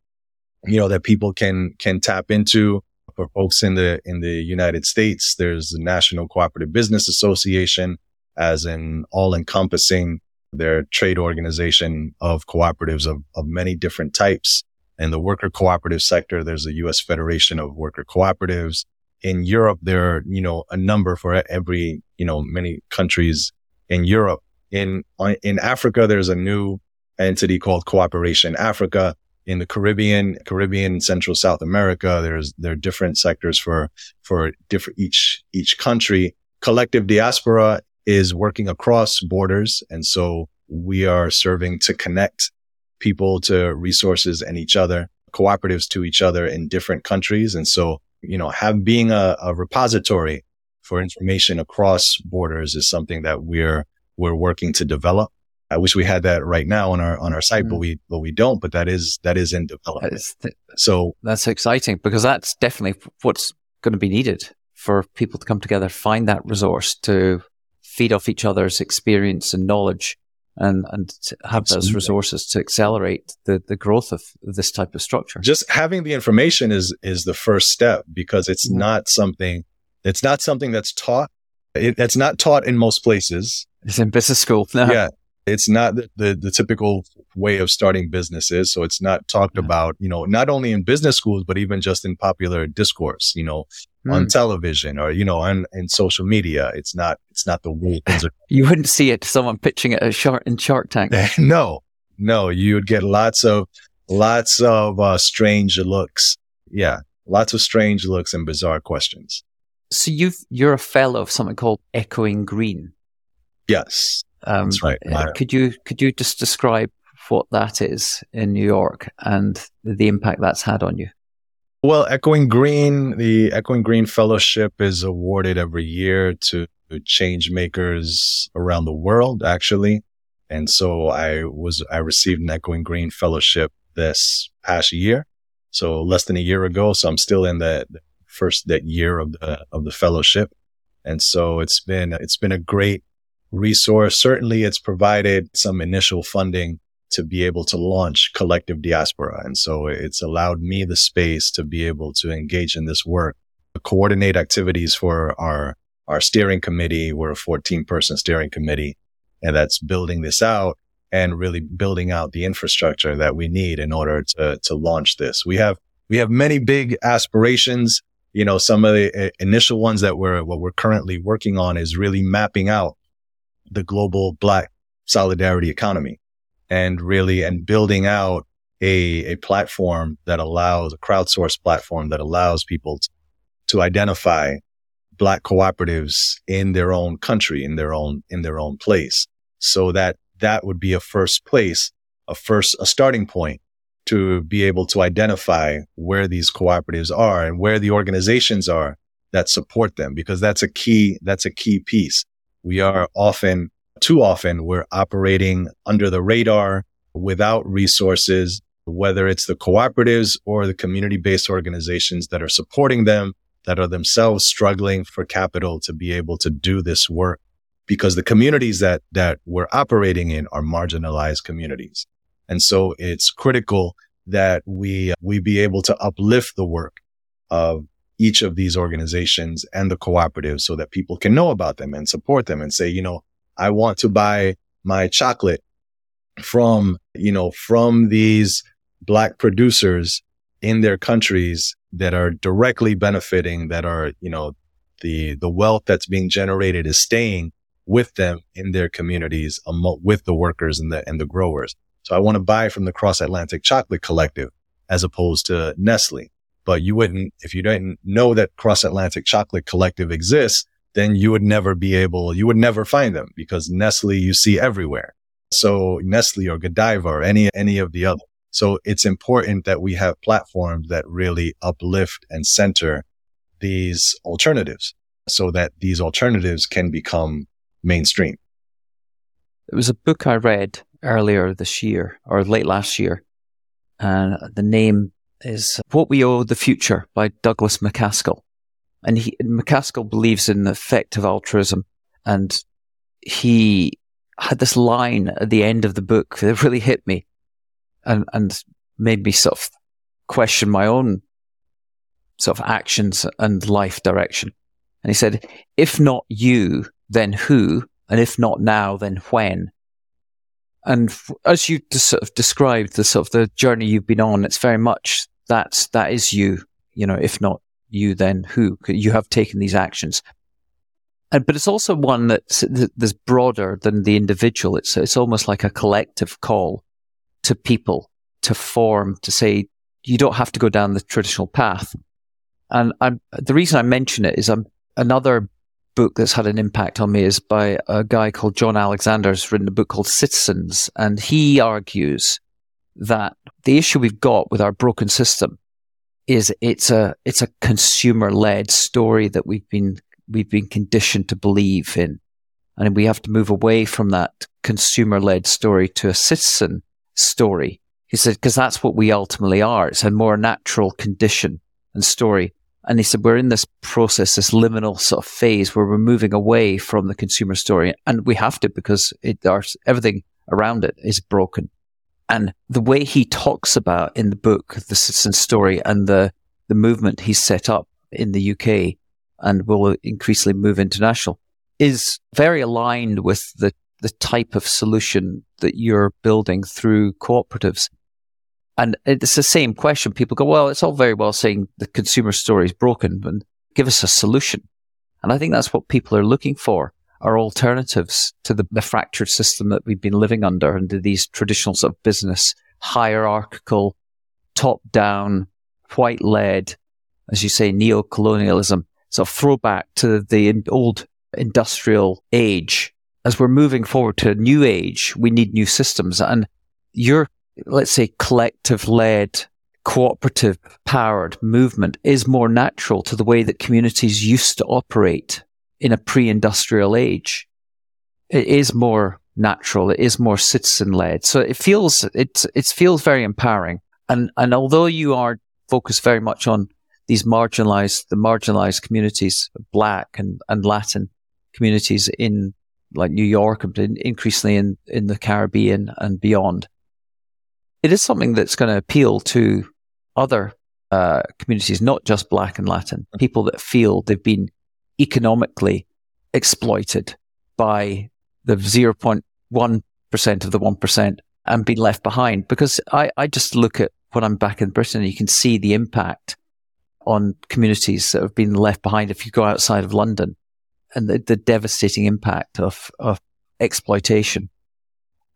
you know, that people can, can tap into. For folks in the, in the United States, there's the National Cooperative Business Association as an all encompassing their trade organization of cooperatives of, of many different types. In the worker cooperative sector, there's the U.S. Federation of Worker Cooperatives. In Europe, there are, you know, a number for every, you know, many countries in Europe in, uh, in Africa, there's a new entity called Cooperation Africa. In the Caribbean, Caribbean, Central South America, there's, there are different sectors for, for different, each, each country. Collective diaspora is working across borders. And so we are serving to connect people to resources and each other, cooperatives to each other in different countries. And so, you know, have being a, a repository for information across borders is something that we're we're working to develop. I wish we had that right now on our on our site, mm. but we but we don't. But that is that is in development. Th- so that's exciting because that's definitely what's going to be needed for people to come together, find that resource to feed off each other's experience and knowledge, and and have Absolutely. those resources to accelerate the the growth of this type of structure. Just having the information is is the first step because it's mm. not something it's not something that's taught. It, it's not taught in most places. It's in business school. No. Yeah. It's not the, the, the, typical way of starting businesses. So it's not talked yeah. about, you know, not only in business schools, but even just in popular discourse, you know, mm. on hmm. television or, you know, on in social media. It's not, it's not the way things are. you wouldn't see it someone pitching it a shark in Shark Tank. no, no, you would get lots of, lots of uh, strange looks. Yeah. Lots of strange looks and bizarre questions. So you you're a fellow of something called Echoing Green. Yes, um, that's right. Could you could you just describe what that is in New York and the impact that's had on you? Well, Echoing Green, the Echoing Green Fellowship is awarded every year to change makers around the world, actually. And so I was, I received an Echoing Green Fellowship this past year. So less than a year ago. So I'm still in that first that year of the, of the fellowship. And so it's been, it's been a great resource. Certainly it's provided some initial funding to be able to launch collective diaspora. And so it's allowed me the space to be able to engage in this work, coordinate activities for our our steering committee. We're a 14 person steering committee and that's building this out and really building out the infrastructure that we need in order to, to launch this. We have, we have many big aspirations. You know, some of the uh, initial ones that we're, what we're currently working on is really mapping out the global black solidarity economy and really, and building out a, a platform that allows a crowdsourced platform that allows people to, to identify black cooperatives in their own country, in their own, in their own place. So that that would be a first place, a first, a starting point to be able to identify where these cooperatives are and where the organizations are that support them, because that's a key, that's a key piece. We are often, too often, we're operating under the radar without resources, whether it's the cooperatives or the community based organizations that are supporting them, that are themselves struggling for capital to be able to do this work because the communities that, that we're operating in are marginalized communities. And so it's critical that we, we be able to uplift the work of each of these organizations and the cooperatives so that people can know about them and support them and say, you know, I want to buy my chocolate from, you know, from these black producers in their countries that are directly benefiting, that are, you know, the, the wealth that's being generated is staying with them in their communities with the workers and the, and the growers. So I want to buy from the Cross Atlantic Chocolate Collective as opposed to Nestle. But you wouldn't, if you didn't know that Cross Atlantic Chocolate Collective exists, then you would never be able, you would never find them because Nestle you see everywhere. So Nestle or Godiva or any, any of the other. So it's important that we have platforms that really uplift and center these alternatives so that these alternatives can become mainstream. It was a book I read earlier this year or late last year, and the name is What We Owe the Future by Douglas MacAskill. And he, MacAskill believes in effective altruism, and he had this line at the end of the book that really hit me and, and made me sort of question my own sort of actions and life direction. And he said, if not you, then who? And if not now, then when? And as you sort of described the sort of the journey you've been on, it's very much that that is you. You know, if not you, then who? You have taken these actions. And, but it's also one that's, that's broader than the individual. It's, it's almost like a collective call to people to form, to say, you don't have to go down the traditional path. And I'm, the reason I mention it is I'm, another book that's had an impact on me is by a guy called Jon Alexander who's written a book called Citizens. And he argues that the issue we've got with our broken system is it's a, it's a consumer led story that we've been, we've been conditioned to believe in. And we have to move away from that consumer led story to a citizen story. He said, because that's what we ultimately are. It's a more natural condition and story. And he said, we're in this process, this liminal sort of phase where we're moving away from the consumer story. And we have to because it, our, everything around it is broken. And the way he talks about in the book, the citizen story and the, the movement he's set up in the UK and will increasingly move international is very aligned with the, the type of solution that you're building through cooperatives. And it's the same question. People go, well, it's all very well saying the consumer story is broken, but give us a solution. And I think that's what people are looking for are alternatives to the, the fractured system that we've been living under under these traditional sort of business, hierarchical, top down, white led, as you say, neo colonialism. So throwback to the old industrial age. As we're moving forward to a new age, we need new systems. And your let's say, collective led, cooperative powered movement is more natural to the way that communities used to operate in a pre industrial age. It is more natural. It is more citizen led. So it feels, it, it feels very empowering. And, and although you are focused very much on these marginalized, the marginalized communities, black and, and Latin communities in like New York and increasingly in, in the Caribbean and beyond it is something that's going to appeal to other uh, communities, not just Black and Latin, people that feel they've been economically exploited by the 0.1% of the 1% and been left behind? Because I, I just look at when I'm back in Britain you can see the impact on communities that have been left behind if you go outside of London and the, the devastating impact of, of exploitation.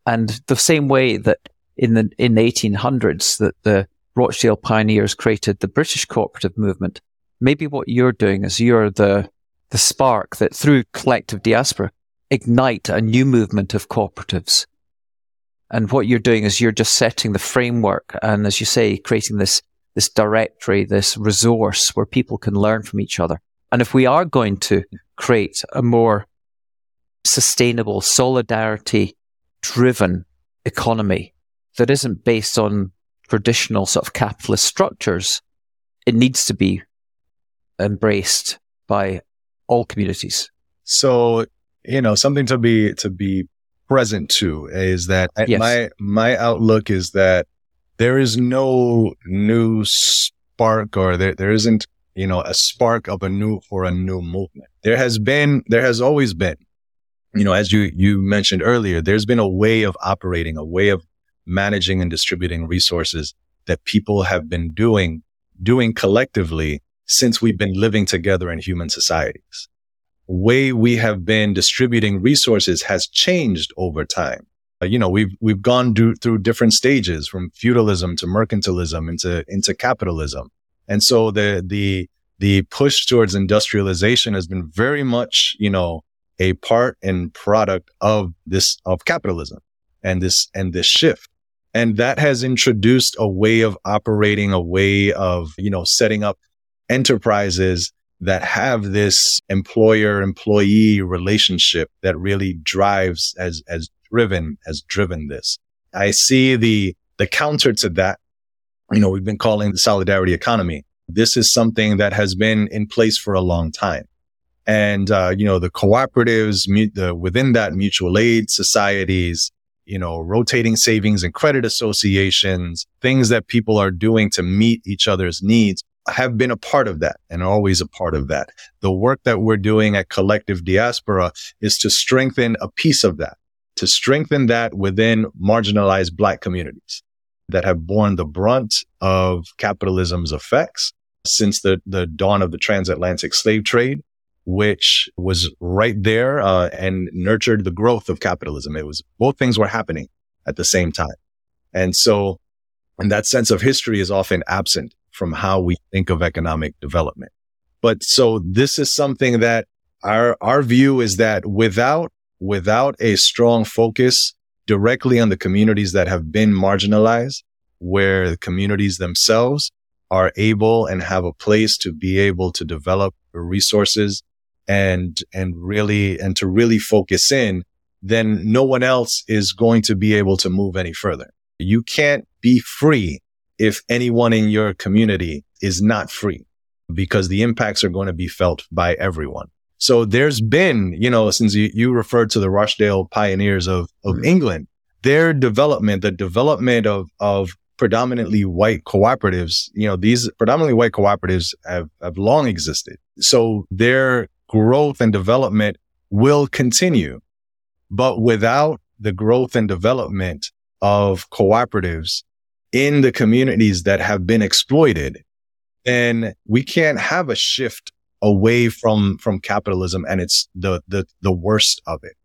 And the same way that in the, in the 1800s that the Rochdale pioneers created the British cooperative movement, maybe what you're doing is you're the, the spark that through collective diaspora ignite a new movement of cooperatives. And what you're doing is you're just setting the framework and as you say, creating this this directory, this resource where people can learn from each other. And if we are going to create a more sustainable, solidarity driven economy that isn't based on traditional sort of capitalist structures, it needs to be embraced by all communities. So, you know, something to be, to be present to is that yes. my, my outlook is that there is no new spark or there, there isn't, you know, a spark of a new for a new movement. There has been, there has always been, you know, as you, you mentioned earlier, there's been a way of operating, a way of managing and distributing resources that people have been doing, doing collectively since we've been living together in human societies. The way we have been distributing resources has changed over time. You know, we've, we've gone do, through different stages from feudalism to mercantilism into, into capitalism. And so the, the, the push towards industrialization has been very much, you know, a part and product of this, of capitalism and this, and this shift. And that has introduced a way of operating, a way of, you know, setting up enterprises that have this employer employee relationship that really drives as, as driven, has driven this. I see the, the counter to that. You know, we've been calling the solidarity economy. This is something that has been in place for a long time. And, uh, you know, the cooperatives, the, within that mutual aid societies, you know, rotating savings and credit associations, things that people are doing to meet each other's needs have been a part of that and always a part of that. The work that we're doing at Collective Diaspora is to strengthen a piece of that to strengthen that within marginalized black communities that have borne the brunt of capitalism's effects since the, the dawn of the transatlantic slave trade, which was right there uh, and nurtured the growth of capitalism. It was both things were happening at the same time. And so, and that sense of history is often absent from how we think of economic development. But so this is something that our, our view is that without without a strong focus directly on the communities that have been marginalized, where the communities themselves are able and have a place to be able to develop resources and, and really, and to really focus in, then no one else is going to be able to move any further. You can't be free if anyone in your community is not free because the impacts are going to be felt by everyone. So there's been, you know, since you, you referred to the Rochdale pioneers of, of mm-hmm. England, their development, the development of, of predominantly white cooperatives, you know, these predominantly white cooperatives have, have long existed. So their growth and development will continue, but without the growth and development of cooperatives in the communities that have been exploited, then we can't have a shift away from from capitalism and it's the the the worst of it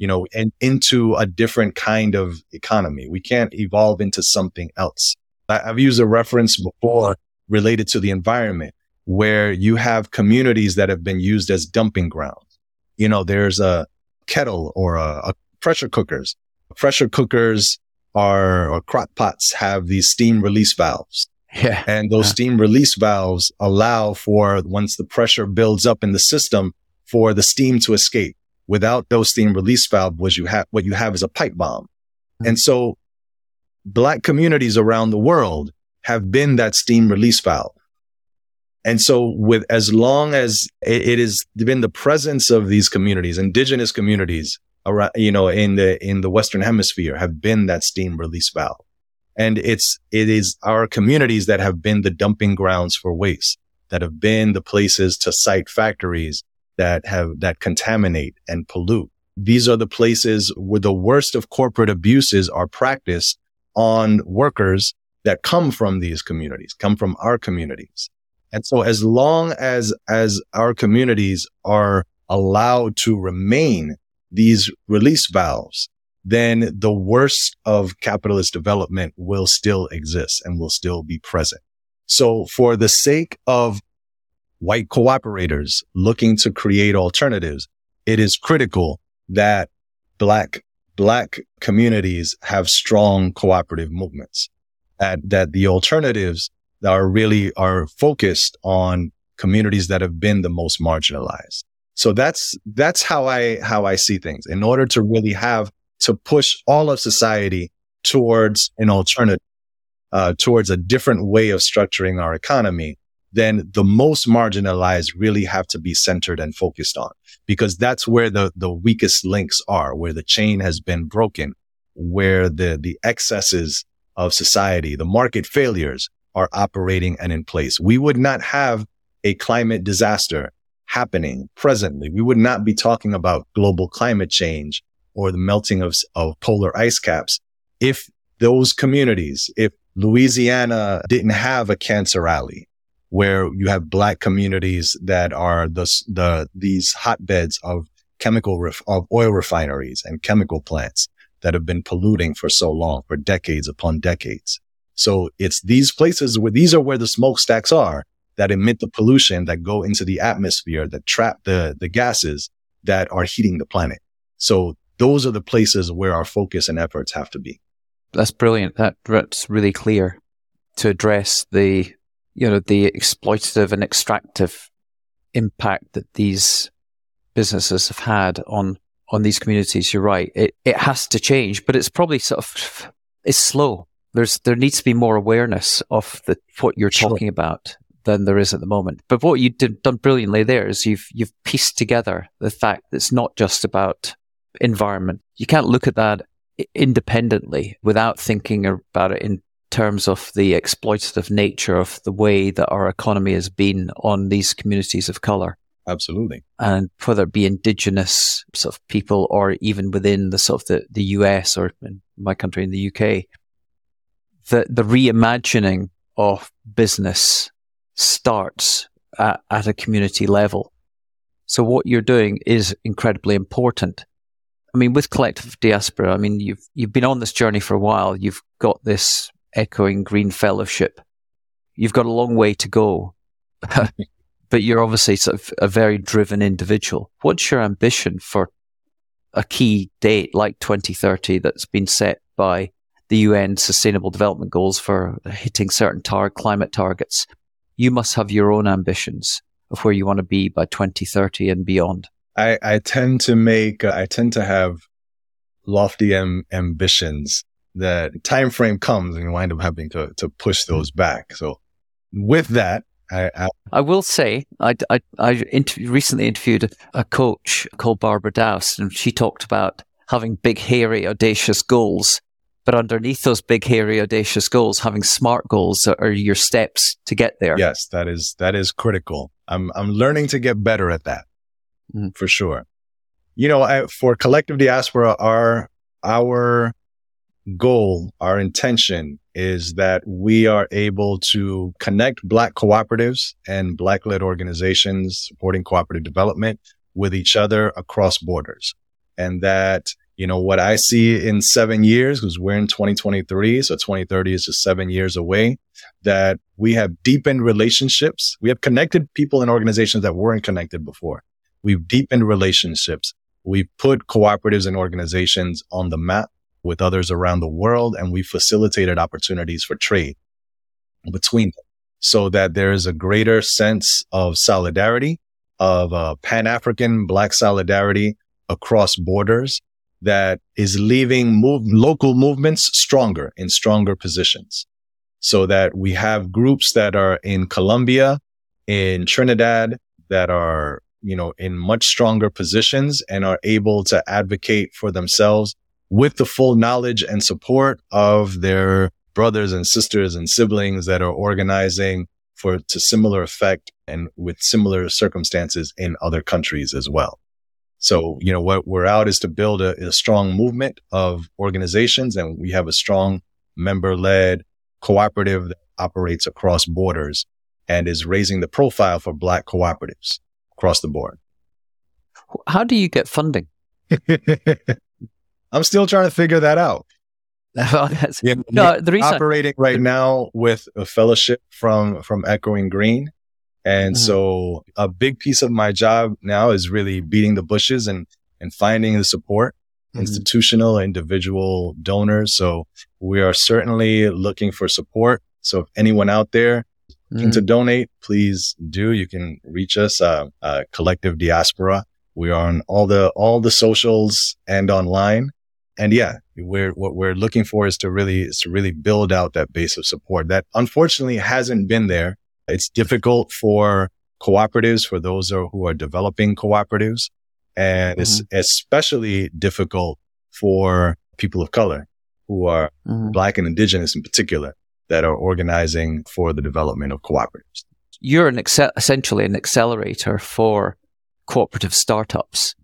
you know and into a different kind of economy. We can't evolve into something else. I've used a reference before related to the environment where you have communities that have been used as dumping grounds. You know there's a kettle or a, a pressure cookers. Pressure cookers are or crock pots have these steam release valves yeah. And those yeah. steam release valves allow for once the pressure builds up in the system for the steam to escape. Without those steam release valves, what you have, what you have is a pipe bomb. Mm-hmm. And so black communities around the world have been that steam release valve. And so with as long as it, it has been the presence of these communities, indigenous communities around, you know, in the, in the Western hemisphere have been that steam release valve. And it's, it is our communities that have been the dumping grounds for waste, that have been the places to site factories that have, that contaminate and pollute. These are the places where the worst of corporate abuses are practiced on workers that come from these communities, come from our communities. And so as long as, as our communities are allowed to remain these release valves, then the worst of capitalist development will still exist and will still be present. So for the sake of white cooperators looking to create alternatives, it is critical that black, black communities have strong cooperative movements, that, that the alternatives that are really are focused on communities that have been the most marginalized. So that's, that's how I, how I see things. In order to really have to push all of society towards an alternative, uh, towards a different way of structuring our economy, then the most marginalized really have to be centered and focused on because that's where the, the weakest links are, where the chain has been broken, where the, the excesses of society, the market failures are operating and in place. We would not have a climate disaster happening presently. We would not be talking about global climate change or the melting of, of polar ice caps if those communities, if Louisiana didn't have a cancer alley where you have black communities that are the, the, these hotbeds of chemical, ref, of oil refineries and chemical plants that have been polluting for so long, for decades upon decades. So it's these places where these are where the smokestacks are that emit the pollution that go into the atmosphere that trap the, the gases that are heating the planet. So those are the places where our focus and efforts have to be. That's brilliant. That, that's really clear to address the, you know, the exploitative and extractive impact that these businesses have had on on these communities. You're right. It it has to change, but it's probably sort of it's slow there's there needs to be more awareness of the what you're sure. talking about than there is at the moment. But what you've done brilliantly there is you've you've pieced together the fact that it's not just about environment. You can't look at that independently without thinking about it in terms of the exploitative nature of the way that our economy has been on these communities of color. Absolutely. And whether it be indigenous sort of people or even within the sort of the, the US or in my country in the UK, the, the reimagining of business starts at, at a community level. So what you're doing is incredibly important. I mean, with collective diaspora, I mean, you've, you've been on this journey for a while. You've got this echoing green fellowship. You've got a long way to go, but you're obviously sort of a very driven individual. What's your ambition for a key date like 2030 that's been set by the UN Sustainable Development Goals for hitting certain tar- climate targets, you must have your own ambitions of where you want to be by 2030 and beyond. I, I tend to make, uh, I tend to have lofty am- ambitions that time frame comes and you wind up having to, to push those back. So with that, I, I, I will say I, I, I inter- recently interviewed a coach called Barbara Doust and she talked about having big, hairy, audacious goals but underneath those big, hairy, audacious goals, having smart goals are your steps to get there. Yes, that is that is critical. I'm I'm learning to get better at that mm. for sure. You know, I, for collective diaspora, our our goal, our intention is that we are able to connect Black cooperatives and Black led organizations supporting cooperative development with each other across borders. And that you know, what I see in seven years, because we're in 2023, so 2030 is just seven years away, that we have deepened relationships. We have connected people and organizations that weren't connected before. We've deepened relationships. We've put cooperatives and organizations on the map with others around the world, and we facilitated opportunities for trade between them so that there is a greater sense of solidarity, of uh, Pan-African Black solidarity across borders that is leaving move, local movements stronger in stronger positions so that we have groups that are in Colombia, in Trinidad that are, you know, in much stronger positions and are able to advocate for themselves with the full knowledge and support of their brothers and sisters and siblings that are organizing for to similar effect and with similar circumstances in other countries as well. So, you know, what we're out is to build a, a strong movement of organizations and we have a strong member led cooperative that operates across borders and is raising the profile for black cooperatives across the board. How do you get funding? I'm still trying to figure that out. yeah, no, the reason operating right now with a fellowship from from Echoing Green, and mm-hmm. so a big piece of my job now is really beating the bushes and and finding the support, mm-hmm. institutional, individual donors. So we are certainly looking for support. So if anyone out there looking mm-hmm. to donate, please do. You can reach us, uh, uh, Collective Diaspora. We are on all the all the socials and online and yeah, we're, what we're looking for is to really, is to really build out that base of support that unfortunately hasn't been there. It's difficult for cooperatives, for those who are developing cooperatives. And mm-hmm. it's especially difficult for people of color who are mm-hmm. black and indigenous in particular that are organizing for the development of cooperatives. You're an essentially an accelerator for cooperative startups.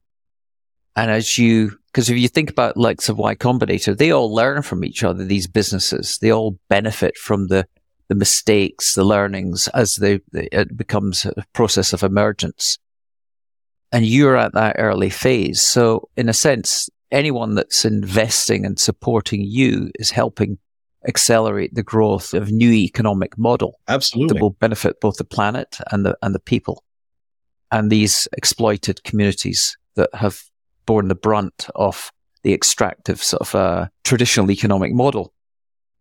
And as you because if you think about likes of Y Combinator, they all learn from each other, these businesses. They all benefit from the, the mistakes, the learnings as they, it becomes a process of emergence. And you're at that early phase. So in a sense, anyone that's investing and supporting you is helping accelerate the growth of new economic model. Absolutely. That will benefit both the planet and the, and the people and these exploited communities that have borne the brunt of the extractive sort of uh, traditional economic model.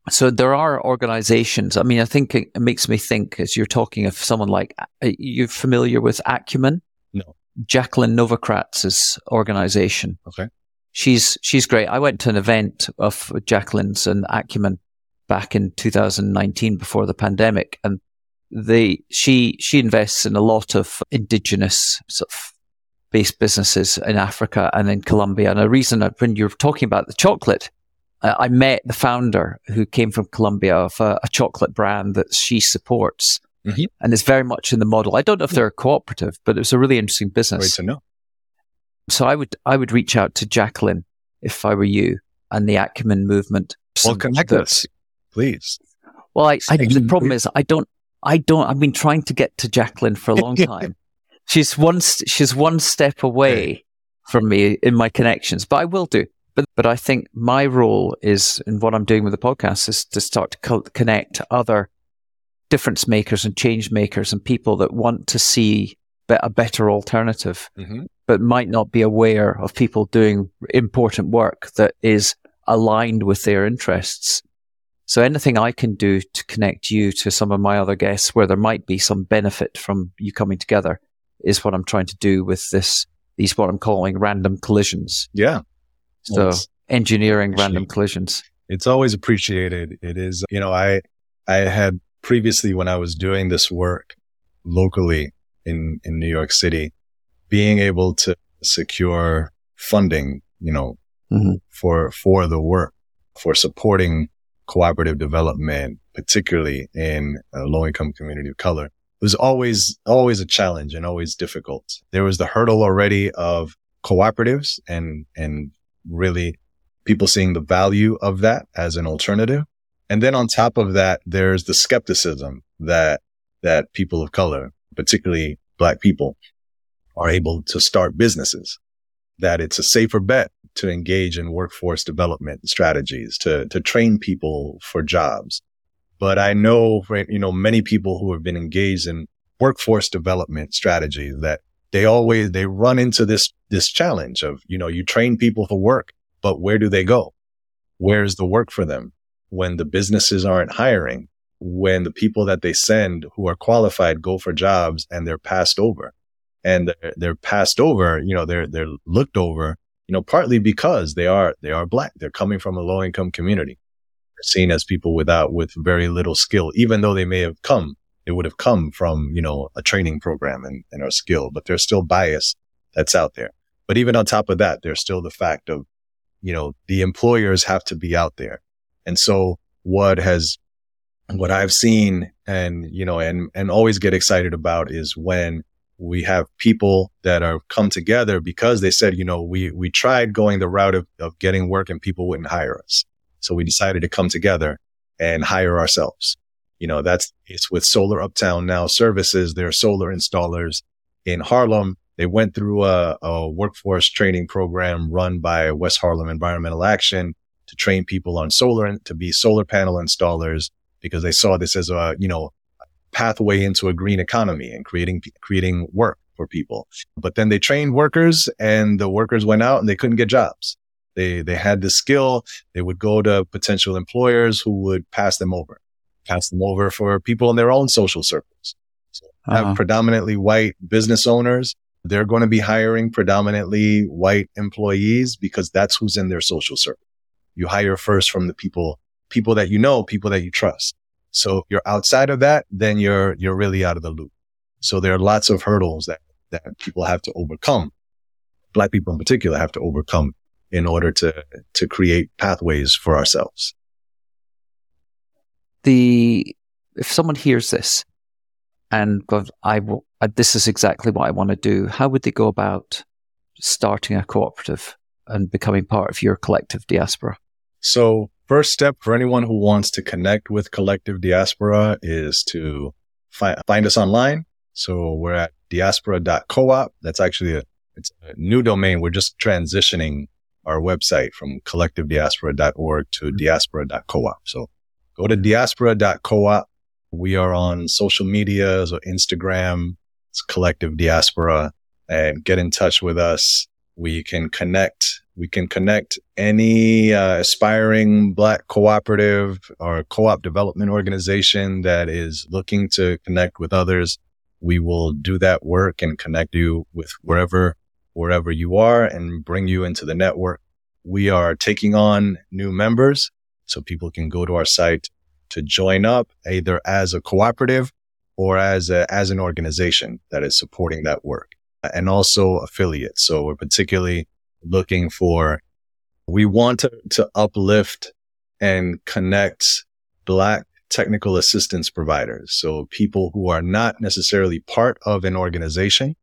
So there are organizations. I mean, I think it, makes me think as you're talking of someone like, uh, you're familiar with Acumen? No. Jacqueline Novogratz's organization. Okay. She's, she's great. I went to an event of Jacqueline's and Acumen back in 2019 before the pandemic and they, she, she invests in a lot of indigenous sort of based businesses in Africa and in Colombia. And a reason that when you're talking about the chocolate, uh, I met the founder who came from Colombia of a, a chocolate brand that she supports. Mm-hmm. And is very much in the model. I don't know if they're a cooperative, but it was a really interesting business. Great to know. So I would I would reach out to Jacqueline if I were you and the Acumen movement. Well, connect that, us, please. Well, I, I, the problem is I don't I don't. I've been trying to get to Jacqueline for a long time, she's one she's one step away from me in my connections, but I will do. But but I think my role is in what I'm doing with the podcast is to start to co- connect other difference makers and change makers and people that want to see a better alternative, mm-hmm. but might not be aware of people doing important work that is aligned with their interests. So anything I can do to connect you to some of my other guests where there might be some benefit from you coming together is what I'm trying to do with this, these what I'm calling random collisions. Yeah. So well, engineering random collisions. It's always appreciated. It is, you know, I, I had previously when I was doing this work locally in, in New York City, being able to secure funding, you know, mm-hmm. for, for the work, for supporting cooperative development, particularly in a low income community of color was always, always a challenge and always difficult. There was the hurdle already of cooperatives and, and really people seeing the value of that as an alternative. And then on top of that, there's the skepticism that, that people of color, particularly black people are able to start businesses, that it's a safer bet to engage in workforce development strategies, to, to train people for jobs, but I know, you know, many people who have been engaged in workforce development strategies that they always, they run into this, this challenge of, you know, you train people for work, but where do they go? Where's the work for them when the businesses aren't hiring? When the people that they send who are qualified go for jobs and they're passed over and they're, they're passed over, you know, they're, they're looked over, you know, partly because they are, they are black. They're coming from a low income community seen as people without, with very little skill, even though they may have come, it would have come from, you know, a training program and, and our skill, but there's still bias that's out there. But even on top of that, there's still the fact of, you know, the employers have to be out there. And so what has what I've seen and, you know, and, and always get excited about is when we have people that are come together because they said, you know, we, we tried going the route of, of getting work and people wouldn't hire us. So we decided to come together and hire ourselves. You know, that's it's with Solar Uptown now services. They're solar installers in Harlem. They went through a, a workforce training program run by West Harlem Environmental Action to train people on solar to be solar panel installers because they saw this as a, you know, pathway into a green economy and creating, creating work for people. But then they trained workers and the workers went out and they couldn't get jobs. They, they had the skill. They would go to potential employers who would pass them over, pass them over for people in their own social circles. So uh-huh. have predominantly white business owners. They're going to be hiring predominantly white employees because that's who's in their social circle. You hire first from the people, people that you know, people that you trust. So if you're outside of that, then you're, you're really out of the loop. So there are lots of hurdles that, that people have to overcome. Black people in particular have to overcome in order to, to create pathways for ourselves. The, if someone hears this and goes, I will, uh, this is exactly what I want to do, how would they go about starting a cooperative and becoming part of your collective diaspora? So first step for anyone who wants to connect with collective diaspora is to fi- find us online. So we're at diaspora.coop. That's actually a, it's a new domain. We're just transitioning our website from collectivediaspora.org to diaspora.coop. So go to diaspora.coop. We are on social media, so Instagram, it's collective diaspora and get in touch with us. We can connect we can connect any uh, aspiring Black cooperative or co-op development organization that is looking to connect with others. We will do that work and connect you with wherever, wherever you are and bring you into the network. We are taking on new members so people can go to our site to join up either as a cooperative or as a, as an organization that is supporting that work uh, and also affiliates. So we're particularly looking for. We want to, to uplift and connect black technical assistance providers. So people who are not necessarily part of an organization,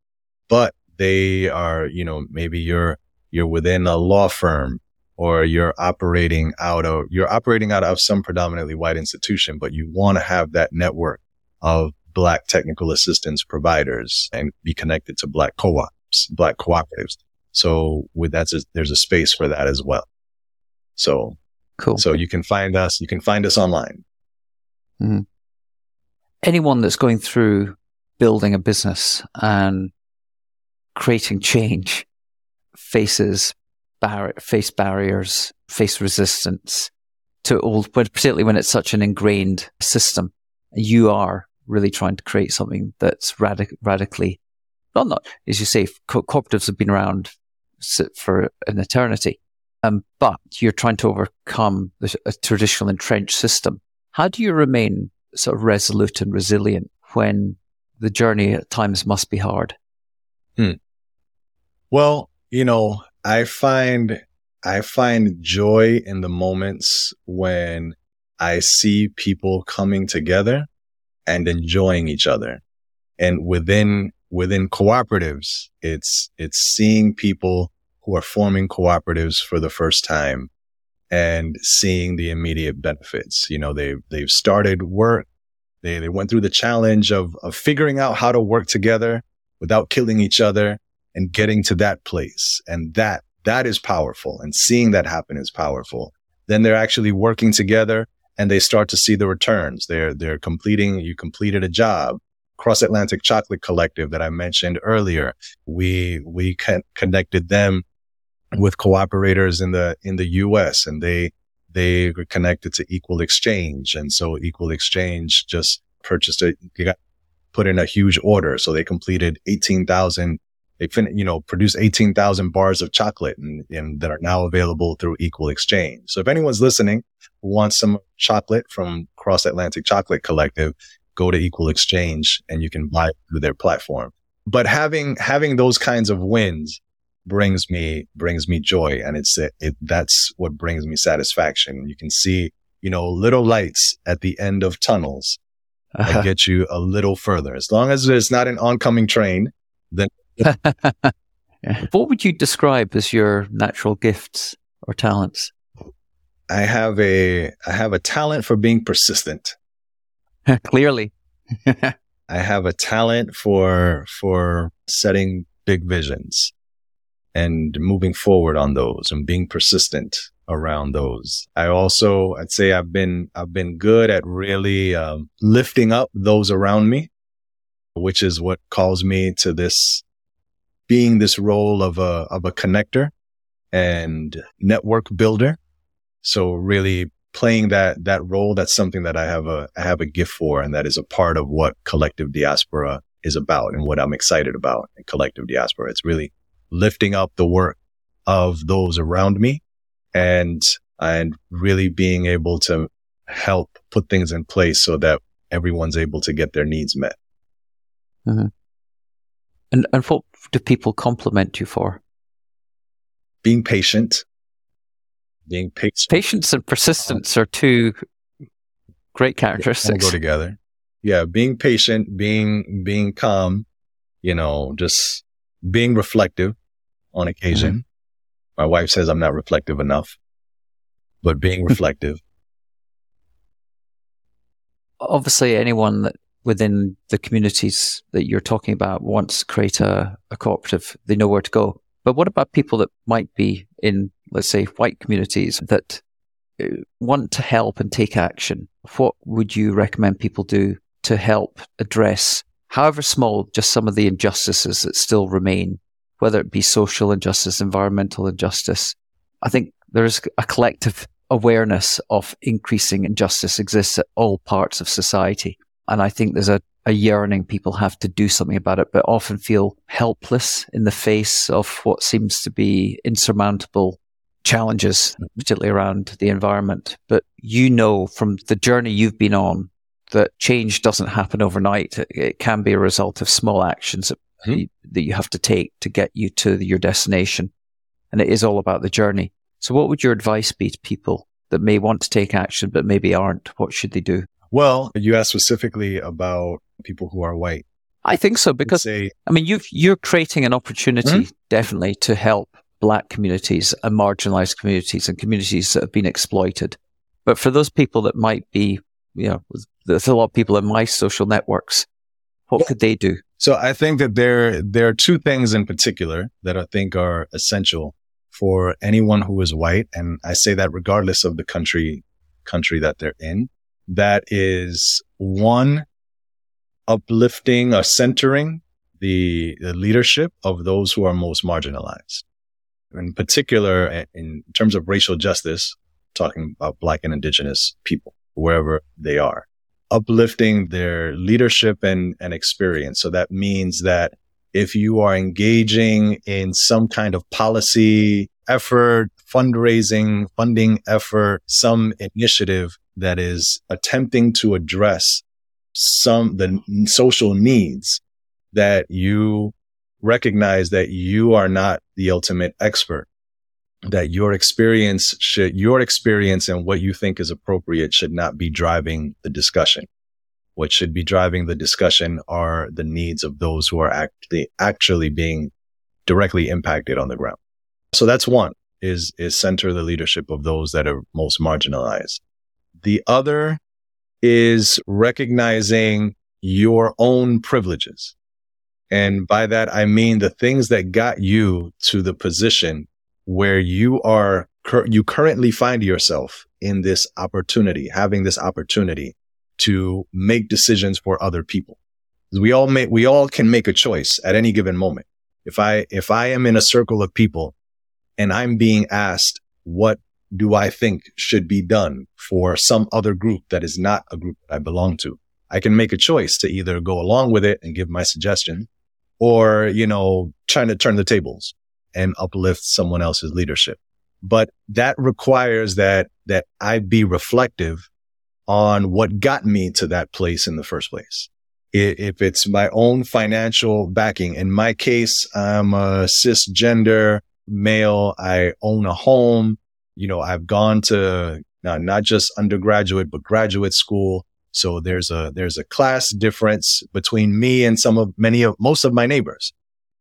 but they are, you know, maybe you're, you're within a law firm or you're operating out of, you're operating out of some predominantly white institution, but you want to have that network of black technical assistance providers and be connected to black co-ops, black cooperatives. So with that, there's a space for that as well. So cool. So you can find us, you can find us online. Mm-hmm. Anyone that's going through building a business and creating change faces bar- face barriers, face resistance to old, but particularly when it's such an ingrained system. You are really trying to create something that's radic- radically, not, not, as you say, co- cooperatives have been around for an eternity. Um, but you're trying to overcome a traditional entrenched system. How do you remain sort of resolute and resilient when the journey at times must be hard? Hmm. Well, you know, I find I find joy in the moments when I see people coming together and enjoying each other. And within within cooperatives, it's, it's seeing people who are forming cooperatives for the first time and seeing the immediate benefits. You know, they've, they've started work. They, they went through the challenge of, of figuring out how to work together without killing each other and getting to that place. And that, that is powerful. And seeing that happen is powerful. Then they're actually working together and they start to see the returns. They're, they're completing, you completed a job Cross Atlantic Chocolate Collective that I mentioned earlier. We, we con- connected them with cooperators in the, in the US and they, they were connected to Equal Exchange. And so Equal Exchange just purchased a, put in a huge order. So they completed 18,000 they fin- you know, produce 18,000 bars of chocolate and, and, that are now available through Equal Exchange. So if anyone's listening wants some chocolate from Cross Atlantic Chocolate Collective, go to Equal Exchange and you can buy through their platform. But having, having those kinds of wins brings me, brings me joy. And it's, it, it, that's what brings me satisfaction. You can see you know, little lights at the end of tunnels uh-huh. that get you a little further. As long as it's not an oncoming train, then. What would you describe as your natural gifts or talents? I have a I have a talent for being persistent. Clearly. I have a talent for for setting big visions and moving forward on those and being persistent around those. I also, I'd say I've been, I've been good at really um, lifting up those around me, which is what calls me to this being this role of a, of a connector and network builder. So really playing that, that role, that's something that I have a, I have a gift for. And that is a part of what collective diaspora is about and what I'm excited about in collective diaspora. It's really lifting up the work of those around me and, and really being able to help put things in place so that everyone's able to get their needs met. Mm-hmm. And, and what do people compliment you for? Being patient. Being patient. Patience and persistence are two great characteristics. go together. Yeah. Being patient, being, being calm, you know, just being reflective on occasion. Mm-hmm. My wife says I'm not reflective enough, but being reflective. Obviously, anyone that within the communities that you're talking about to create a, a cooperative, they know where to go. But what about people that might be in, let's say, white communities that uh, want to help and take action? What would you recommend people do to help address, however small, just some of the injustices that still remain whether it be social injustice, environmental injustice. I think there's a collective awareness of increasing injustice exists at all parts of society. And I think there's a, a yearning people have to do something about it, but often feel helpless in the face of what seems to be insurmountable challenges, particularly around the environment. But you know from the journey you've been on that change doesn't happen overnight. It can be a result of small actions that mm-hmm. that you have to take to get you to your destination. And it is all about the journey. So what would your advice be to people that may want to take action, but maybe aren't? What should they do? Well, you asked specifically about people who are white. I think so because say, I mean you you're creating an opportunity mm-hmm. definitely to help black communities and marginalized communities and communities that have been exploited. But for those people that might be, you know, there's a lot of people in my social networks. What could they do? So I think that there, there are two things in particular that I think are essential for anyone who is white. And I say that regardless of the country, country that they're in. That is one, uplifting or centering the, the leadership of those who are most marginalized. In particular, in terms of racial justice, talking about black and indigenous people, wherever they are uplifting their leadership and, and experience. So that means that if you are engaging in some kind of policy effort, fundraising, funding effort, some initiative that is attempting to address some, the social needs that you recognize that you are not the ultimate expert that your experience should, your experience and what you think is appropriate should not be driving the discussion. What should be driving the discussion are the needs of those who are actually, actually being directly impacted on the ground. So that's one is, is center the leadership of those that are most marginalized. The other is recognizing your own privileges. And by that, I mean the things that got you to the position where you are, you currently find yourself in this opportunity, having this opportunity to make decisions for other people. We all make, we all can make a choice at any given moment. If I, if I am in a circle of people and I'm being asked, what do I think should be done for some other group that is not a group that I belong to? I can make a choice to either go along with it and give my suggestion or, you know, trying to turn the tables and uplift someone else's leadership. But that requires that, that I be reflective on what got me to that place in the first place. If it's my own financial backing, in my case, I'm a cisgender male. I own a home. You know, I've gone to Now, not just undergraduate, but graduate school. So there's a, there's a class difference between me and some of many of most of my neighbors.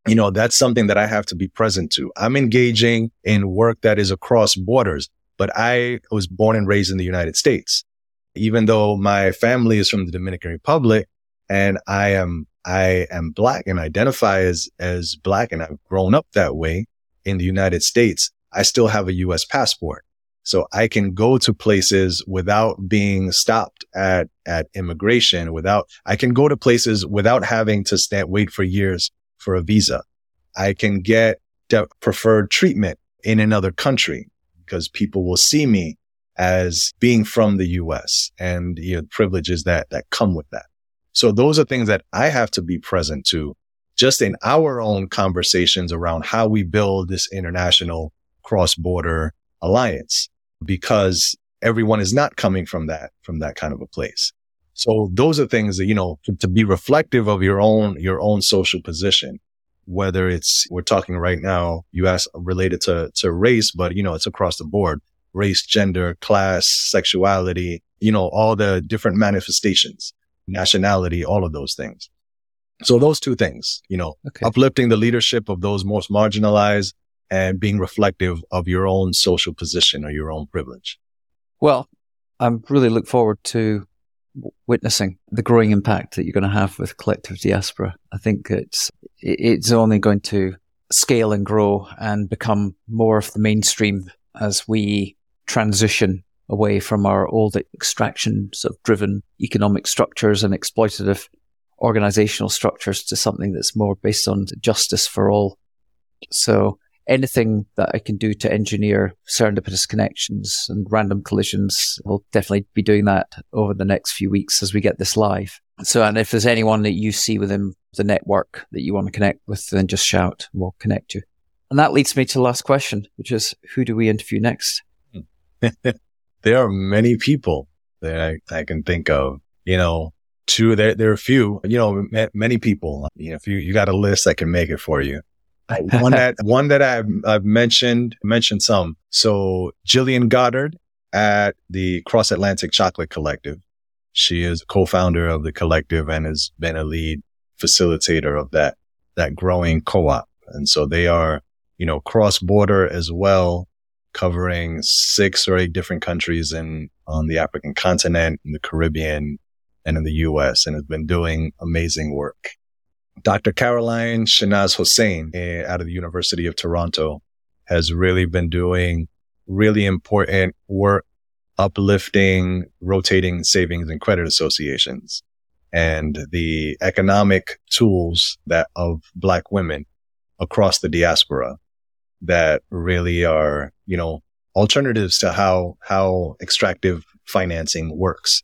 You know, that's something that I have to be present to. I'm engaging in work that is across borders, but I was born and raised in the United States. Even though my family is from the Dominican Republic and I am, I am black and identify as, as black and I've grown up that way in the United States. I still have a U.S. passport. So I can go to places without being stopped at, at immigration, without, I can go to places without having to stand, wait for years for a visa. I can get preferred treatment in another country because people will see me as being from the US and you know, privileges that, that come with that. So those are things that I have to be present to just in our own conversations around how we build this international cross border alliance because everyone is not coming from that, from that kind of a place. So those are things that, you know, to, to be reflective of your own, your own social position, whether it's, we're talking right now, you ask related to, to race, but you know, it's across the board, race, gender, class, sexuality, you know, all the different manifestations, nationality, all of those things. So those two things, you know, okay. uplifting the leadership of those most marginalized and being reflective of your own social position or your own privilege. Well, I'm really look forward to witnessing the growing impact that you're going to have with collective diaspora. I think it's it's only going to scale and grow and become more of the mainstream as we transition away from our old extraction sort of driven economic structures and exploitative organizational structures to something that's more based on justice for all. So anything that I can do to engineer serendipitous connections and random collisions, we'll definitely be doing that over the next few weeks as we get this live. So, and if there's anyone that you see within the network that you want to connect with, then just shout and we'll connect you. And that leads me to the last question, which is who do we interview next? there are many people that I, I can think of, you know, two, there, there are a few, you know, many people, you know, if you, you got a list, I can make it for you one that one that I've, I've mentioned mentioned some. So Jillian Goddard at the Cross Atlantic Chocolate Collective. She is co-founder of the collective and has been a lead facilitator of that that growing co-op. And so they are, you know, cross border as well, covering six or eight different countries in on the African continent, in the Caribbean, and in the US, and has been doing amazing work. Dr. Caroline Shenaz Hossein eh, out of the University of Toronto has really been doing really important work uplifting, rotating savings and credit associations and the economic tools that of black women across the diaspora that really are, you know, alternatives to how, how extractive financing works.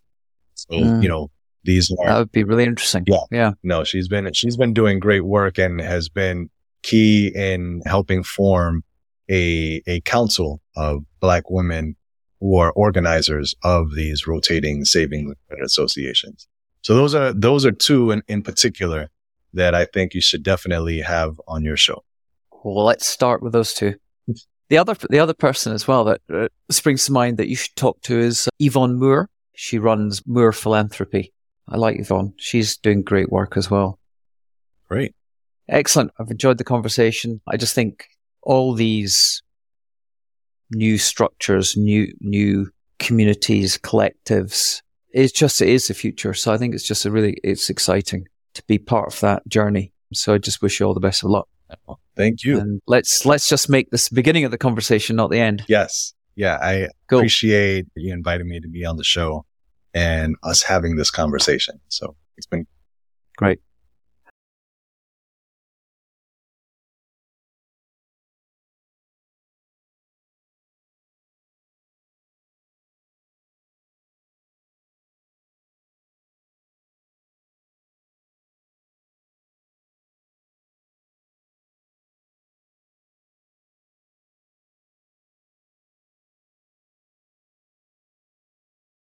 So, mm. you know, these are, that would be really interesting. Yeah. Yeah. No, she's been, she's been doing great work and has been key in helping form a, a council of black women who are organizers of these rotating saving associations. So those are, those are two in, in particular that I think you should definitely have on your show. Well, let's start with those two. The other, the other person as well that uh, springs to mind that you should talk to is Yvonne Moore. She runs Moore Philanthropy. I like Yvonne. She's doing great work as well. Great. Excellent. I've enjoyed the conversation. I just think all these new structures, new new communities, collectives, it's just it is the future. So I think it's just a really it's exciting to be part of that journey. So I just wish you all the best of luck. Thank you. And let's let's just make this beginning of the conversation, not the end. Yes. Yeah, I cool. appreciate you inviting me to be on the show and us having this conversation. So it's been great.